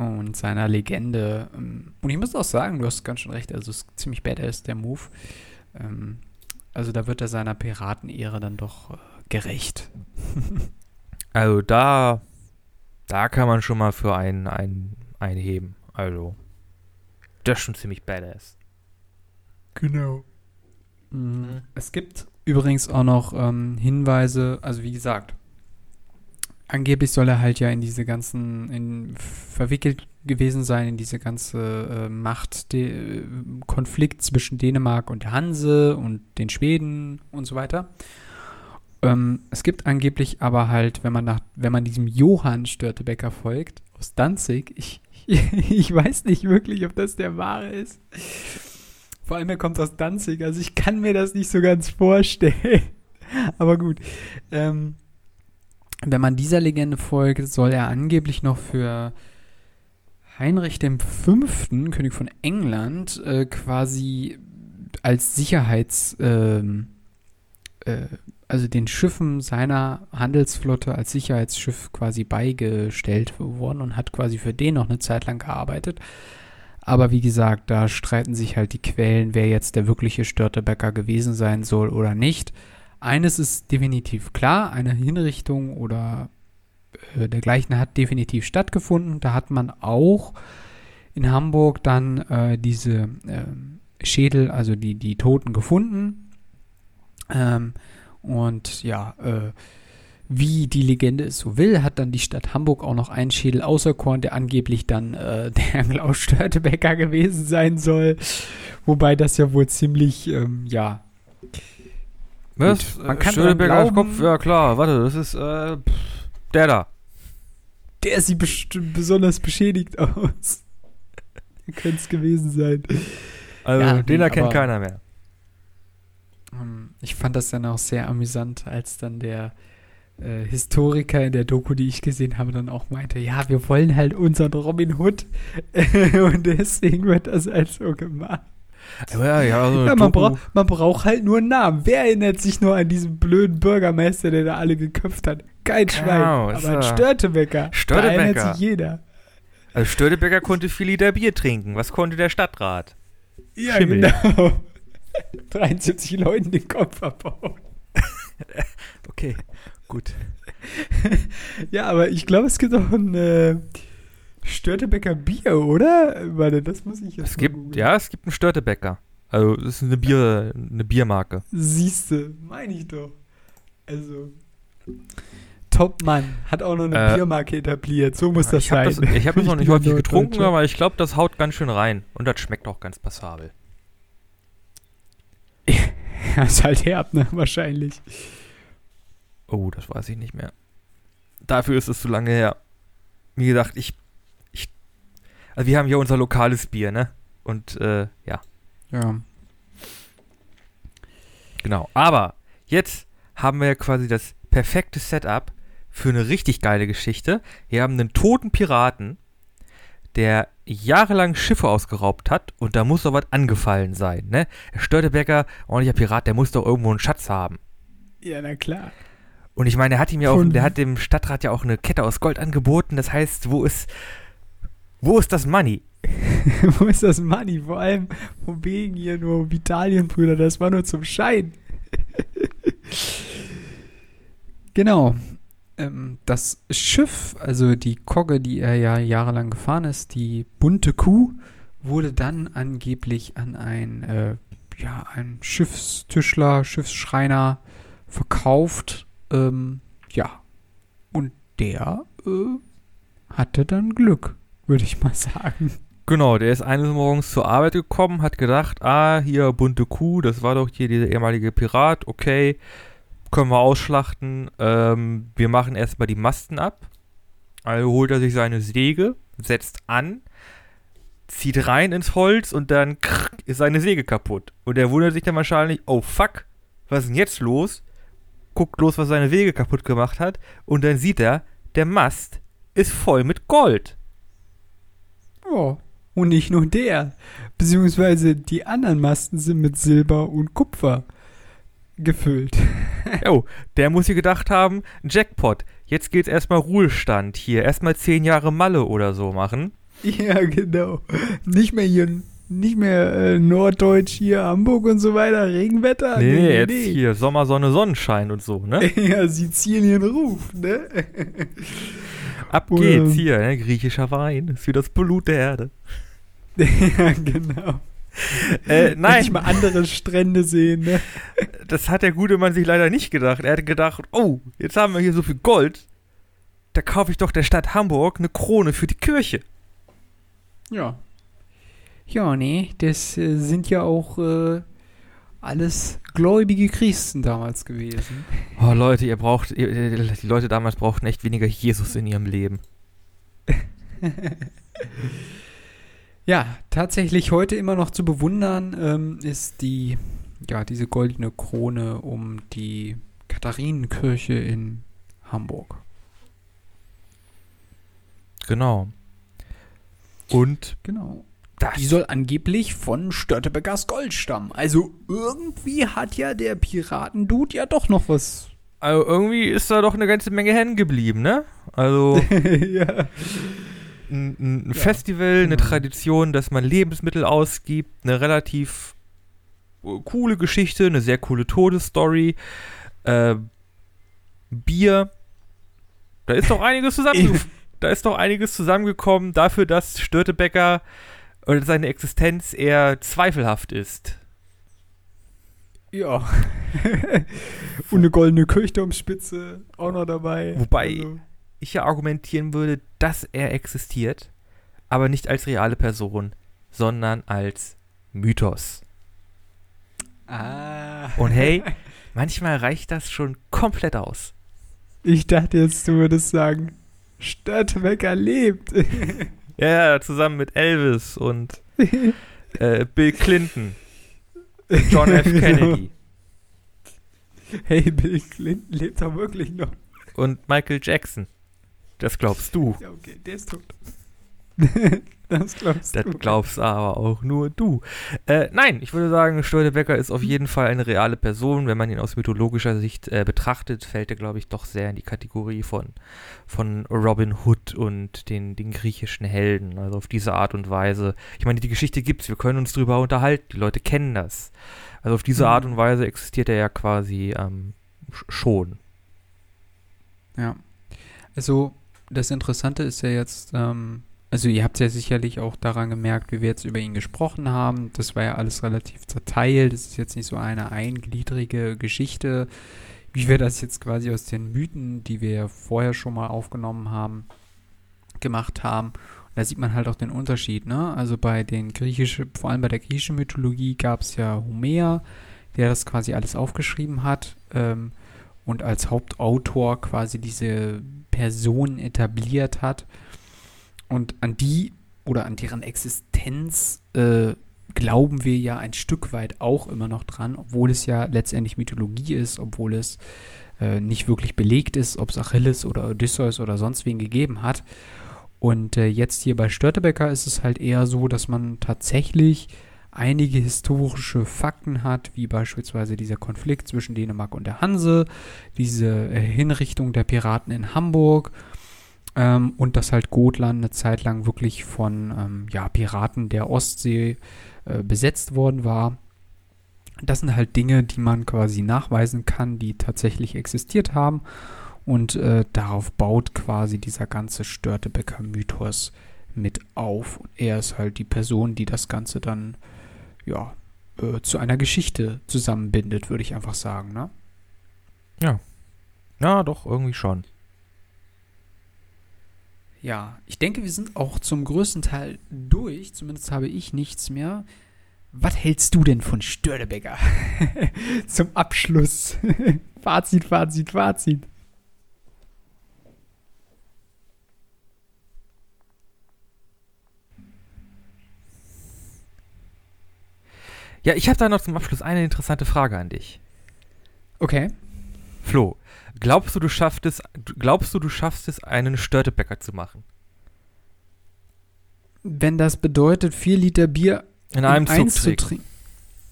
und seiner Legende. Ähm, Und ich muss auch sagen, du hast ganz schön recht, also es ist ziemlich badass, der Move. Ähm, also da wird er seiner Piratenehre dann doch äh, gerecht. Also da, da kann man schon mal für einen, einen einheben. Also, das ist schon ziemlich badass. Genau. Es gibt übrigens auch noch ähm, Hinweise, also wie gesagt, angeblich soll er halt ja in diese ganzen, in, verwickelt gewesen sein, in diese ganze äh, Macht, de, äh, zwischen Dänemark und der Hanse und den Schweden und so weiter. Ähm, es gibt angeblich aber halt, wenn man nach, wenn man diesem Johann Störtebecker folgt, aus Danzig, ich, ich weiß nicht wirklich, ob das der wahre ist. Vor allem, er kommt aus Danzig, also ich kann mir das nicht so ganz vorstellen. Aber gut. Ähm, wenn man dieser Legende folgt, soll er angeblich noch für Heinrich V., König von England, äh, quasi als Sicherheits, ähm, äh, also den Schiffen seiner Handelsflotte als Sicherheitsschiff quasi beigestellt worden und hat quasi für den noch eine Zeit lang gearbeitet. Aber wie gesagt, da streiten sich halt die Quellen, wer jetzt der wirkliche Störtebecker gewesen sein soll oder nicht. Eines ist definitiv klar, eine Hinrichtung oder äh, dergleichen hat definitiv stattgefunden. Da hat man auch in Hamburg dann äh, diese ähm, Schädel, also die, die Toten gefunden. Ähm, und ja, äh, wie die Legende es so will, hat dann die Stadt Hamburg auch noch einen Schädel auserkoren, der angeblich dann äh, der Klaus Störtebecker gewesen sein soll. Wobei das ja wohl ziemlich, ähm, ja, Was? Man kann glauben- Kopf? Ja klar, warte, das ist äh, der da. der sieht bestimmt besonders beschädigt aus. Könnte es gewesen sein. Also Ja, den erkennt keiner mehr. Ähm, Ich fand das dann auch sehr amüsant, als dann der äh, Historiker in der Doku, die ich gesehen habe, dann auch meinte, ja, wir wollen halt unseren Robin Hood und deswegen wird das halt so gemacht. Ja, ja, also Ja, man, brauch, man braucht halt nur einen Namen. Wer erinnert sich nur an diesen blöden Bürgermeister, der da alle geköpft hat? Kein Schwein. Genau, ist aber ein er. Störtebecker. Da Störtebecker. erinnert sich jeder. Also Störtebecker konnte viel Liter Bier trinken. Was konnte der Stadtrat? Ja, Schimmel. genau. 73 Leuten den Kopf abbauen. Okay, gut. Ja, aber ich glaube, es gibt auch ein äh, Störtebecker Bier, oder? Warte, das muss ich jetzt Es gibt, ja, es gibt einen Störtebecker. Also das ist eine Bier, eine Biermarke. Siehste, meine ich doch. Also, toll. Top-Mann. Hat auch noch eine Äh, Biermarke etabliert. So muss das ich habe sein. das, ich hab das noch nicht häufig getrunken, aber ich glaube, das haut ganz schön rein. Und das schmeckt auch ganz passabel. Ja, ist halt herb, ne? Wahrscheinlich. Oh, das weiß ich nicht mehr. Dafür ist es zu lange her. Wie gesagt, ich also, wir haben hier unser lokales Bier, ne? Und, äh, ja, Ja. genau. Aber jetzt haben wir ja quasi das perfekte Setup für eine richtig geile Geschichte. Wir haben einen toten Piraten, der jahrelang Schiffe ausgeraubt hat und da muss doch was angefallen sein, ne? Störtebecker, ordentlicher Pirat, der muss doch irgendwo einen Schatz haben. Ja, na klar. Und ich meine, der hat ihm ja auch, der hat dem Stadtrat ja auch eine Kette aus Gold angeboten. Das heißt, wo ist, wo ist das Money? Wo ist das Money? Vor allem von wegen hier nur Vitalienbrüder. Das war nur zum Schein. genau. Ähm, das Schiff, also die Kogge, die er ja jahrelang gefahren ist, die bunte Kuh, wurde dann angeblich an ein, äh, ja, ein Schiffstischler, Schiffsschreiner verkauft. Ähm, ja. Und der äh, hatte dann Glück, würde ich mal sagen. Genau, der ist eines Morgens zur Arbeit gekommen, hat gedacht, ah, hier bunte Kuh, das war doch hier dieser ehemalige Pirat, okay, können wir ausschlachten. Ähm, wir machen erstmal die Masten ab. Also holt er sich seine Säge, setzt an, zieht rein ins Holz und dann krrr, ist seine Säge kaputt. Und er wundert sich dann wahrscheinlich, oh fuck, was ist denn jetzt los? Guckt los, was seine Säge kaputt gemacht hat. Und dann sieht er, der Mast ist voll mit Gold. Ja. Und nicht nur der. Beziehungsweise die anderen Masten sind mit Silber und Kupfer gefüllt. Jo, der muss sich gedacht haben, Jackpot, jetzt geht's erstmal Ruhestand hier, erstmal zehn Jahre Malle oder so machen. Ja, genau. Nicht mehr hier, nicht mehr äh, Norddeutsch hier, Hamburg und so weiter, Regenwetter. nee, nee, jetzt hier Sommer, Sonne, Sonnenschein und so, ne? Ja, Sizilien ruft, ne? Ab geht's hier, ne? Griechischer Wein ist für das Blut der Erde. ja, genau. Äh, nein, Nicht mal andere Strände sehen, ne? das hat der gute Mann sich leider nicht gedacht. Er hatte gedacht, oh, jetzt haben wir hier so viel Gold, da kaufe ich doch der Stadt Hamburg eine Krone für die Kirche. Ja. Ja, nee, das äh, sind ja auch äh, alles gläubige Christen damals gewesen. Oh Leute, ihr braucht, ihr, die Leute damals brauchten echt weniger Jesus in ihrem Leben. Ja, tatsächlich heute immer noch zu bewundern ähm, ist die, ja, diese goldene Krone um die Katharinenkirche in Hamburg. Genau. Und Genau. Das Die soll angeblich von Störtebeckers Gold stammen. Also irgendwie hat ja der Piratendude ja doch noch was. Also irgendwie ist da doch eine ganze Menge hängen geblieben, ne? Also ja. ein, ein Ja, Festival, eine genau. Tradition, dass man Lebensmittel ausgibt, eine relativ äh, coole Geschichte, eine sehr coole Todesstory, äh, Bier. Da ist doch einiges zusammen. da ist doch einiges zusammengekommen dafür, dass Störtebecker oder seine Existenz eher zweifelhaft ist. Ja. Und eine goldene Kirchturmspitze auch noch dabei. Wobei- Also, ich ja argumentieren würde, dass er existiert, aber nicht als reale Person, sondern als Mythos. ah. Und hey, manchmal reicht das schon komplett aus. Ich dachte jetzt, du würdest sagen, Störtebecker lebt. Ja, zusammen mit Elvis und äh, Bill Clinton, John F. Kennedy Hey, Bill Clinton lebt doch wirklich noch. und Michael Jackson. Das glaubst du. Ja, okay, der ist tot. das glaubst Das du. glaubst aber auch nur du. Äh, nein, ich würde sagen, Störtebecker ist auf jeden Fall eine reale Person. Wenn man ihn aus mythologischer Sicht äh, betrachtet, fällt er, glaube ich, doch sehr in die Kategorie von, von Robin Hood und den, den griechischen Helden. Also auf diese Art und Weise. Ich meine, die Geschichte gibt's, wir können uns drüber unterhalten, die Leute kennen das. Also auf diese Mhm. Art und Weise existiert er ja quasi ähm, sch- schon. Ja. Also, das Interessante ist ja jetzt, ähm, also ihr habt ja sicherlich auch daran gemerkt, wie wir jetzt über ihn gesprochen haben. Das war ja alles relativ zerteilt. Es ist jetzt nicht so eine eingliedrige Geschichte, wie wir das jetzt quasi aus den Mythen, die wir ja vorher schon mal aufgenommen haben, gemacht haben. Und da sieht man halt auch den Unterschied, ne? Also bei den griechischen, vor allem bei der griechischen Mythologie gab es ja Homer, der das quasi alles aufgeschrieben hat ähm, und als Hauptautor quasi diese Personen etabliert hat. Und an die oder an deren Existenz äh, glauben wir ja ein Stück weit auch immer noch dran, obwohl es ja letztendlich Mythologie ist, obwohl es äh, nicht wirklich belegt ist, ob es Achilles oder Odysseus oder sonst wen gegeben hat. Und äh, jetzt hier bei Störtebecker ist es halt eher so, dass man tatsächlich einige historische Fakten hat, wie beispielsweise dieser Konflikt zwischen Dänemark und der Hanse, diese äh, Hinrichtung der Piraten in Hamburg ähm, und dass halt Gotland eine Zeit lang wirklich von ähm, ja, Piraten der Ostsee äh, besetzt worden war. Das sind halt Dinge, die man quasi nachweisen kann, die tatsächlich existiert haben. Und äh, darauf baut quasi dieser ganze Störtebecker-Mythos mit auf. Und er ist halt die Person, die das Ganze dann ja, äh, zu einer Geschichte zusammenbindet, würde ich einfach sagen, ne? Ja. Ja, doch, irgendwie schon. Ja, ich denke, wir sind auch zum größten Teil durch. Zumindest habe ich nichts mehr. Was hältst du denn von Störtebecker? zum Abschluss. Fazit, Fazit, Fazit. Ja, ich habe da noch zum Abschluss eine interessante Frage an dich. Okay. Flo, glaubst du, du schaffst es, glaubst du, du schaffst es, einen Störtebäcker zu machen? Wenn das bedeutet, vier Liter Bier in einem Zug zu trinken.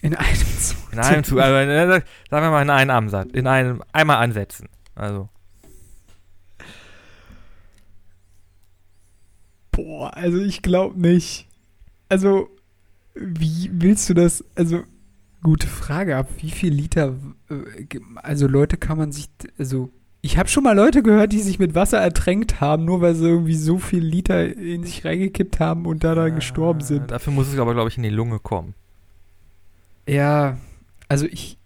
In einem Zug. In einem Zug, also, äh, sagen wir mal in einem Ansatz, in einem, einmal ansetzen. Also. Boah, also ich glaube nicht. Also, wie willst du das? Also, gute Frage. Ab wie viel Liter? Äh, also, Leute kann man sich. Also, ich habe schon mal Leute gehört, die sich mit Wasser ertränkt haben, nur weil sie irgendwie so viel Liter in sich reingekippt haben und da dann gestorben sind. Dafür muss es aber, glaube ich, in die Lunge kommen. Ja, also ich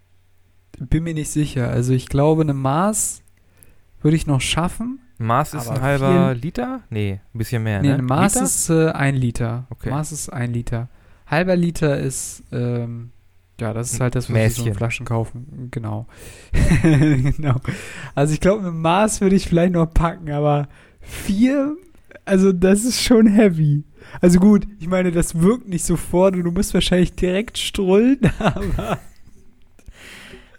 bin mir nicht sicher. Also ich glaube, eine Maß würde ich noch schaffen. Maß ist ein halber Liter? Nee, ein bisschen mehr, nee, ne? Ein Maß Liter? ist äh, ein Liter. Okay. Maß ist ein Liter. Halber Liter ist, ähm, ja, das ist halt das, was Mäßchen. wir so Flaschen kaufen. Genau. genau. Also ich glaube, ein Maß würde ich vielleicht noch packen, aber vier, also das ist schon heavy. Also gut, ich meine, das wirkt nicht sofort und du musst wahrscheinlich direkt strullen, aber.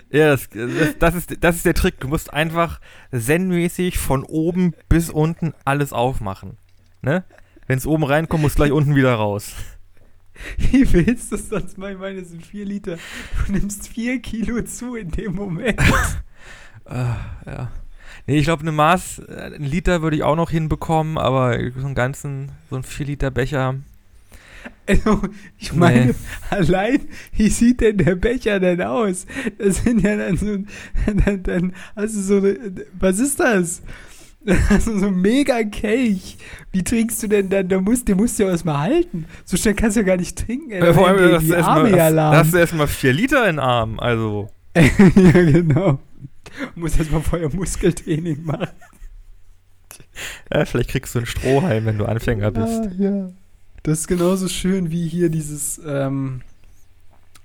Ja, das, das, das, ist, das ist der Trick. Du musst einfach zen-mäßig von oben bis unten alles aufmachen. Ne? Wenn es oben reinkommt, muss gleich unten wieder raus. Wie willst du das sonst mal? Ich meine, das sind vier Liter. Du nimmst vier Kilo zu in dem Moment. uh, ja. Nee, ich glaube, eine Maß, äh, ein Liter würde ich auch noch hinbekommen, aber so einen ganzen, so ein 4 Liter Becher. Also, ich meine, nee. allein, wie sieht denn der Becher denn aus? Das sind ja dann so, dann, dann hast du so eine, was ist das? Also so ein mega Kelch. Wie trinkst du denn dann? Da musst, den musst du ja erstmal halten. So schnell kannst du ja gar nicht trinken. Ey, ja, vor allem, die, die Arme mal, ja lahm. Da hast du erstmal 4 Liter in den Arm, also. ja, genau. Muss erstmal vorher Muskeltraining machen. Ja, vielleicht kriegst du einen Strohhalm, wenn du Anfänger bist. Ah, ja. Das ist genauso schön wie hier dieses, ähm,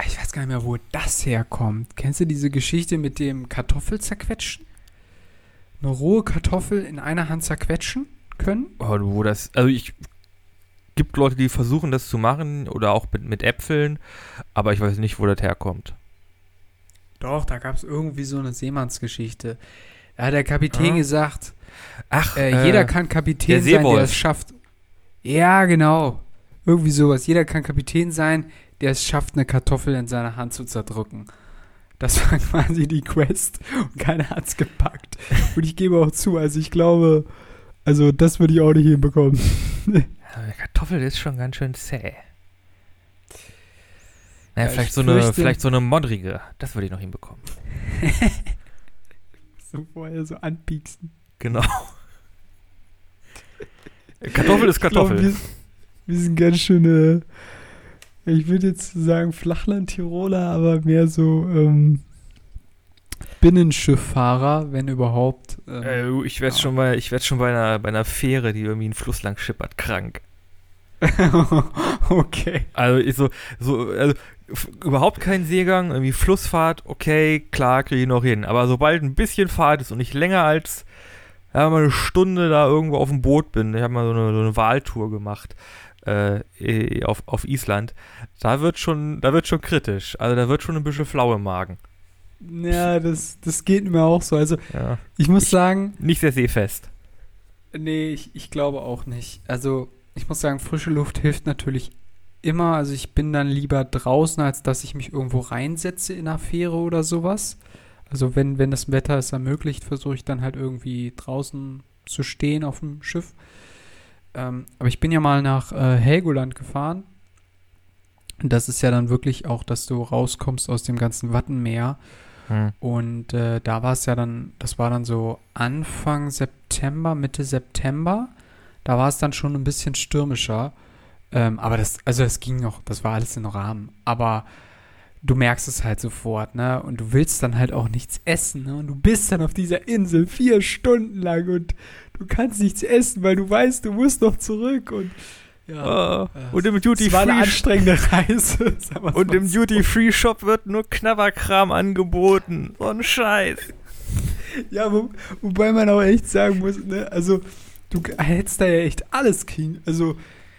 ich weiß gar nicht mehr, wo das herkommt. Kennst du diese Geschichte mit dem Kartoffel zerquetschen? Eine rohe Kartoffel in einer Hand zerquetschen können? Oh, wo das, also ich, gibt Leute, die versuchen das zu machen oder auch mit, mit Äpfeln, aber ich weiß nicht, wo das herkommt. Doch, da gab es irgendwie so eine Seemannsgeschichte. Da hat der Kapitän ah. gesagt, ach, äh, jeder kann Kapitän sein, der es schafft. Ja, genau. Irgendwie sowas. Jeder kann Kapitän sein, der es schafft, eine Kartoffel in seiner Hand zu zerdrücken. Das war quasi die Quest und keiner hat es gepackt. Und ich gebe auch zu, also ich glaube, also das würde ich auch nicht hinbekommen. Ja, Kartoffel ist schon ganz schön zäh. Naja, ja, vielleicht, so eine, vielleicht so eine modrige. Das würde ich noch hinbekommen. so vorher so anpieksen. Genau. Kartoffel ist Kartoffel. Glaub, wir, wir, sind ganz schöne, ich würde jetzt sagen Flachland-Tiroler, aber mehr so, ähm, Binnenschifffahrer, wenn überhaupt. Ähm, Äh, ich werde ja. schon bei, ich werd schon bei einer, bei einer Fähre, die irgendwie einen Fluss lang schippert, krank. okay. Also ich so, so also, überhaupt kein Seegang, irgendwie Flussfahrt, okay, klar, kriege ich noch hin. Aber sobald ein bisschen Fahrt ist und ich länger als ja, mal eine Stunde da irgendwo auf dem Boot bin, ich habe mal so eine, so eine Wahltour gemacht äh, eh, auf, auf Island, da wird schon, da wird schon kritisch. Also da wird schon ein bisschen flau im Magen. Ja, das, das geht mir auch so. Also, Ja. ich muss Ich- sagen, Nicht sehr seefest. nee, ich, ich glaube auch nicht. Also, ich muss sagen, frische Luft hilft natürlich immer. Also, ich bin dann lieber draußen, als dass ich mich irgendwo reinsetze in einer Fähre oder sowas. Also, wenn, wenn das Wetter es ermöglicht, versuche ich dann halt irgendwie draußen zu stehen auf dem Schiff. Ähm, aber ich bin ja mal nach äh, Helgoland gefahren. Und das ist ja dann wirklich auch, dass du rauskommst aus dem ganzen Wattenmeer. Hm. Und äh, da war es ja dann, das war dann so Anfang September, Mitte September. Da war es dann schon ein bisschen stürmischer. Ähm, aber das, also das ging noch, das war alles im Rahmen. Aber du merkst es halt sofort, ne? Und du willst dann halt auch nichts essen, ne? Und du bist dann auf dieser Insel vier Stunden lang und du kannst nichts essen, weil du weißt, du musst noch zurück und ja. Oh, und im Duty es war eine Free anstrengende Reise. und im so. Duty Free Shop wird nur Knabberkram angeboten. So ein Scheiß. Ja, wo, wobei man auch echt sagen muss, ne, also du hättest da ja echt alles kriegen. Also,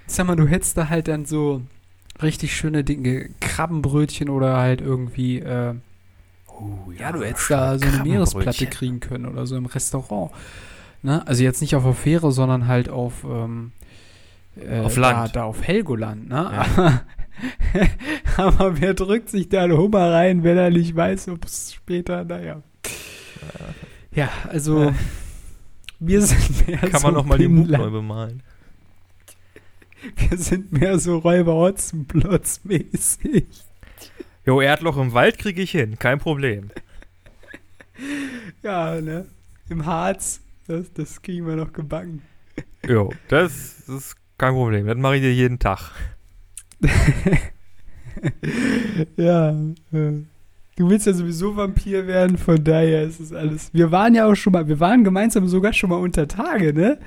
ich sag mal, du hättest da halt dann so richtig schöne Dinge, Krabbenbrötchen oder halt irgendwie, äh, Oh, ja, du hättest da so eine Meeresplatte kriegen können oder so im Restaurant. Ne? Also jetzt nicht auf der Fähre, sondern halt auf, ähm, äh, Auf Land. Da, da auf Helgoland, ne? Ja. Aber wer drückt sich da einen Hummer rein, wenn er nicht weiß, ob es später, naja. Ja, also Äh. wir sind mehr Kann so man noch mal die Mut neu bemalen. Wir sind mehr so Räuber Hotzenplotz mäßig. Jo, Erdloch im Wald kriege ich hin, kein Problem. Ja, ne? Im Harz, das, das kriegen wir noch gebacken. Jo, das ist kein Problem. Das mache ich dir jeden Tag. ja, äh, du willst ja sowieso Vampir werden, von daher ist es alles. Wir waren ja auch schon mal, wir waren gemeinsam sogar schon mal unter Tage, ne?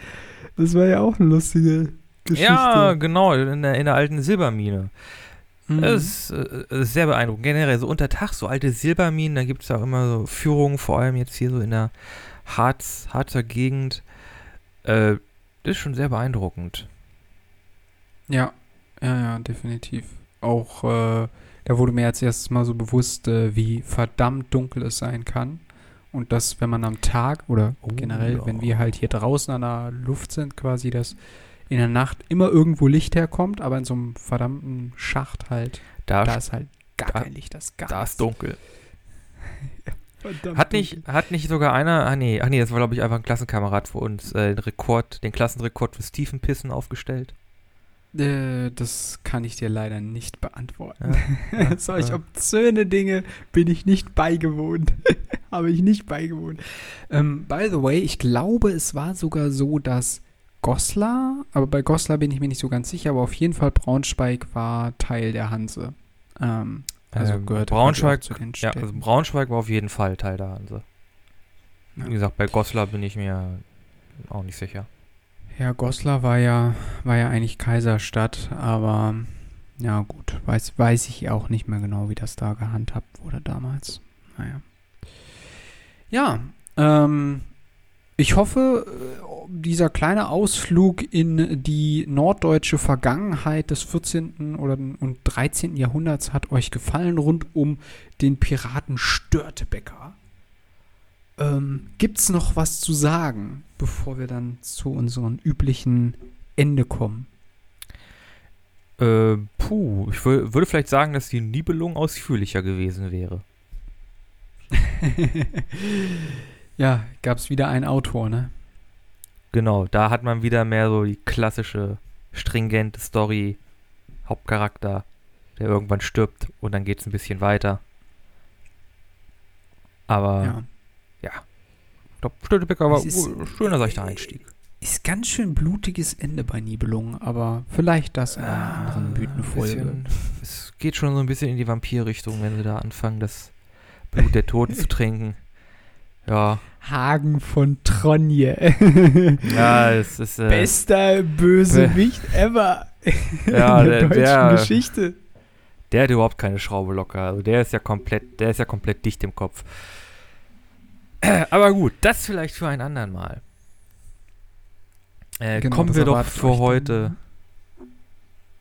Das war ja auch eine lustige Geschichte. Ja, genau, in der, in der alten Silbermine. Mhm. Das ist, das ist sehr beeindruckend. Generell so unter Tag, so alte Silberminen, da gibt es auch immer so Führungen, vor allem jetzt hier so in der Harz, Harzer Gegend. Äh, das ist schon sehr beeindruckend. Ja, ja, ja, definitiv. Auch, äh, da wurde mir als erstes mal so bewusst, äh, wie verdammt dunkel es sein kann. Und dass, wenn man am Tag oder Oh, generell, ja. wenn wir halt hier draußen an der Luft sind, quasi, dass in der Nacht immer irgendwo Licht herkommt, aber in so einem verdammten Schacht halt, Da, da ist halt gar da- kein Licht, das ist gar da ist dunkel. Verdammt Hat nicht, hat nicht sogar einer, ach nee, ach nee, das war glaube ich einfach ein Klassenkamerad für uns, äh, den Rekord, den Klassenrekord für Tiefenpissen aufgestellt. Äh, das kann ich dir leider nicht beantworten. Ja, ja, Solch ja. obszöne Dinge bin ich nicht beigewohnt. Habe ich nicht beigewohnt. Ähm, by the way, ich glaube, es war sogar so, dass Goslar, aber bei Goslar bin ich mir nicht so ganz sicher, aber auf jeden Fall Braunschweig war Teil der Hanse. Ähm, also Ähm, gehört Braunschweig, zu den ja, also Braunschweig war auf jeden Fall Teil der Hanse. Ja. Wie gesagt, bei Goslar bin ich mir auch nicht sicher. Ja, Goslar war ja, war ja eigentlich Kaiserstadt, aber ja gut, weiß, weiß ich auch nicht mehr genau, wie das da gehandhabt wurde damals. Naja. Ja, ähm, ich hoffe, äh, dieser kleine Ausflug in die norddeutsche Vergangenheit des 14. oder und 13. Jahrhunderts hat euch gefallen rund um den Piraten Störtebecker. Ähm, gibt's noch was zu sagen, bevor wir dann zu unserem üblichen Ende kommen? Äh, puh, ich wür würde vielleicht sagen, dass die Nibelung ausführlicher gewesen wäre. ja, gab's wieder einen Autor, ne? Genau, da hat man wieder mehr so die klassische, stringente Story, Hauptcharakter, der irgendwann stirbt und dann geht es ein bisschen weiter. Aber Ja. ich glaube, Störtebecker war Es ein schöner seichter Einstieg. Ist ganz schön blutiges Ende bei Nibelungen, aber vielleicht das in einer anderen ein Mythenfolge. Es geht schon so ein bisschen in die Vampir-Richtung, wenn sie da anfangen, das Blut der Toten zu trinken. Ja. Hagen von Tronje. Ja, es ist. Äh, Bester Bösewicht ever Ja, in der, der- deutschen der- Geschichte. Der hat überhaupt keine Schraube locker. Also der ist ja komplett, der ist ja komplett dicht im Kopf. Aber gut, das vielleicht für ein anderen Mal. Äh, Genau, kommen wir doch für euch dann. heute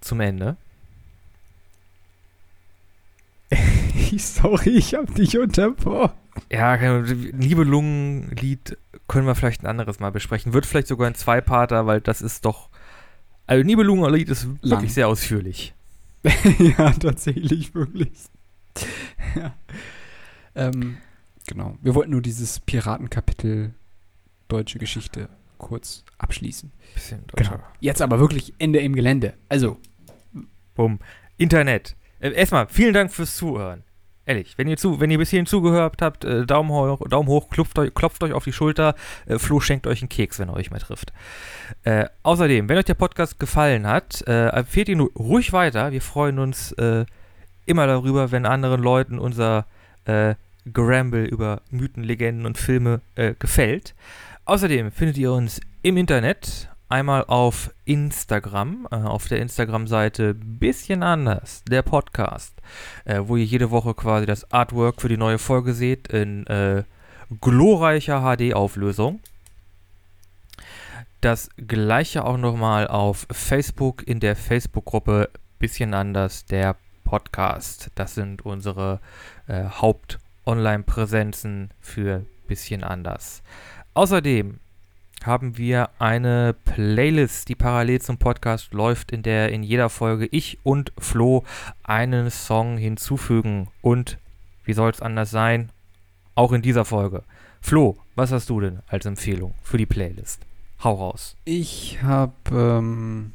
zum Ende. Sorry, ich hab dich unterbrochen. Ja, keine- Nibelungenlied können wir vielleicht ein anderes Mal besprechen. Wird vielleicht sogar ein Zweiparter, weil das ist doch. Also Nibelungenlied ist Lang. wirklich sehr ausführlich. ja, tatsächlich, wirklich. ja. Ähm, genau. Wir wollten nur dieses Piratenkapitel deutsche Geschichte kurz abschließen. Bisschen Genau. Jetzt aber wirklich Ende im Gelände. Also, Bumm. Internet. Äh, erstmal, vielen Dank fürs Zuhören. Ehrlich, wenn ihr, zu, wenn ihr bis hierhin zugehört habt, äh, Daumen hoch, Daumen hoch klopft, euch, klopft euch auf die Schulter. Äh, Flo schenkt euch einen Keks, wenn er euch mal trifft. Äh, außerdem, wenn euch der Podcast gefallen hat, äh, empfehlt ihn ruhig weiter. Wir freuen uns äh, immer darüber, wenn anderen Leuten unser äh, Geramble über Mythen, Legenden und Filme äh, gefällt. Außerdem findet ihr uns im Internet einmal auf Instagram, äh, auf der Instagram-Seite bisschen anders, der Podcast, äh, wo ihr jede Woche quasi das Artwork für die neue Folge seht in äh, glorreicher HD-Auflösung. Das gleiche auch nochmal auf Facebook in der Facebook-Gruppe bisschen anders, der Podcast. Das sind unsere äh, Haupt-Online-Präsenzen für bisschen anders. Außerdem haben wir eine Playlist, die parallel zum Podcast läuft, in der in jeder Folge ich und Flo einen Song hinzufügen. Und wie soll es anders sein? Auch in dieser Folge. Flo, was hast du denn als Empfehlung für die Playlist? Hau raus. ich habe ähm,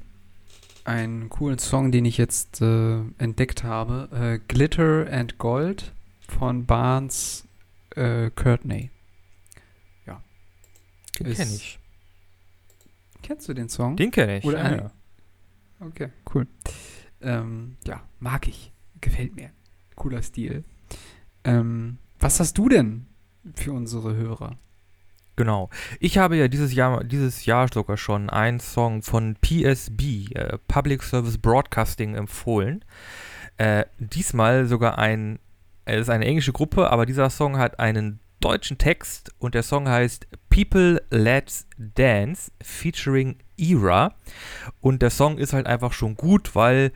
einen coolen Song, den ich jetzt äh, entdeckt habe. Äh, Glitter and Gold von Barnes äh, Courtney. Den kenne ich. Kennst du den Song? Den kenne ich. Oder ja, ja. Okay, cool. Ähm, ja, mag ich. Gefällt mir. Cooler Stil. Ähm, was hast du denn für unsere Hörer? Genau. Ich habe ja dieses Jahr, dieses Jahr sogar schon einen Song von PSB, äh, Public Service Broadcasting, empfohlen. Äh, diesmal sogar ein, es ist eine englische Gruppe, aber dieser Song hat einen deutschen Text und der Song heißt People Let's Dance featuring Era. Und der Song ist halt einfach schon gut, weil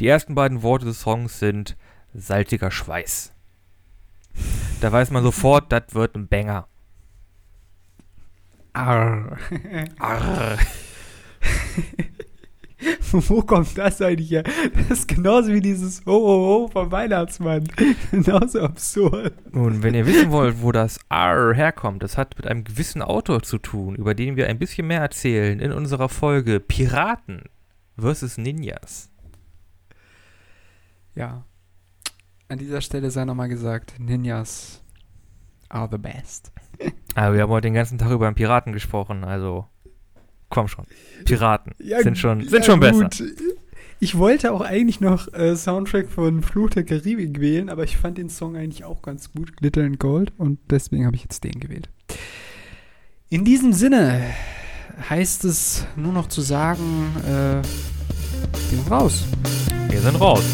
die ersten beiden Worte des Songs sind salziger Schweiß. Da weiß man sofort, das wird ein Banger. Arr. Arr. Wo kommt das eigentlich her? Das ist genauso wie dieses Ho, ho, ho vom Weihnachtsmann. genauso absurd. Nun, wenn ihr wissen wollt, wo das R herkommt, das hat mit einem gewissen Autor zu tun, über den wir ein bisschen mehr erzählen in unserer Folge Piraten versus Ninjas. Ja. An dieser Stelle sei nochmal gesagt, Ninjas are the best. Aber wir haben heute den ganzen Tag über einen Piraten gesprochen, also komm schon. Piraten sind schon, sind ja, schon besser. gut. Ich wollte auch eigentlich noch äh, Soundtrack von Fluch der Karibik wählen, aber ich fand den Song eigentlich auch ganz gut, Glitter and Gold, und deswegen habe ich jetzt den gewählt. In diesem Sinne heißt es nur noch zu sagen, äh, wir sind raus. Wir sind raus.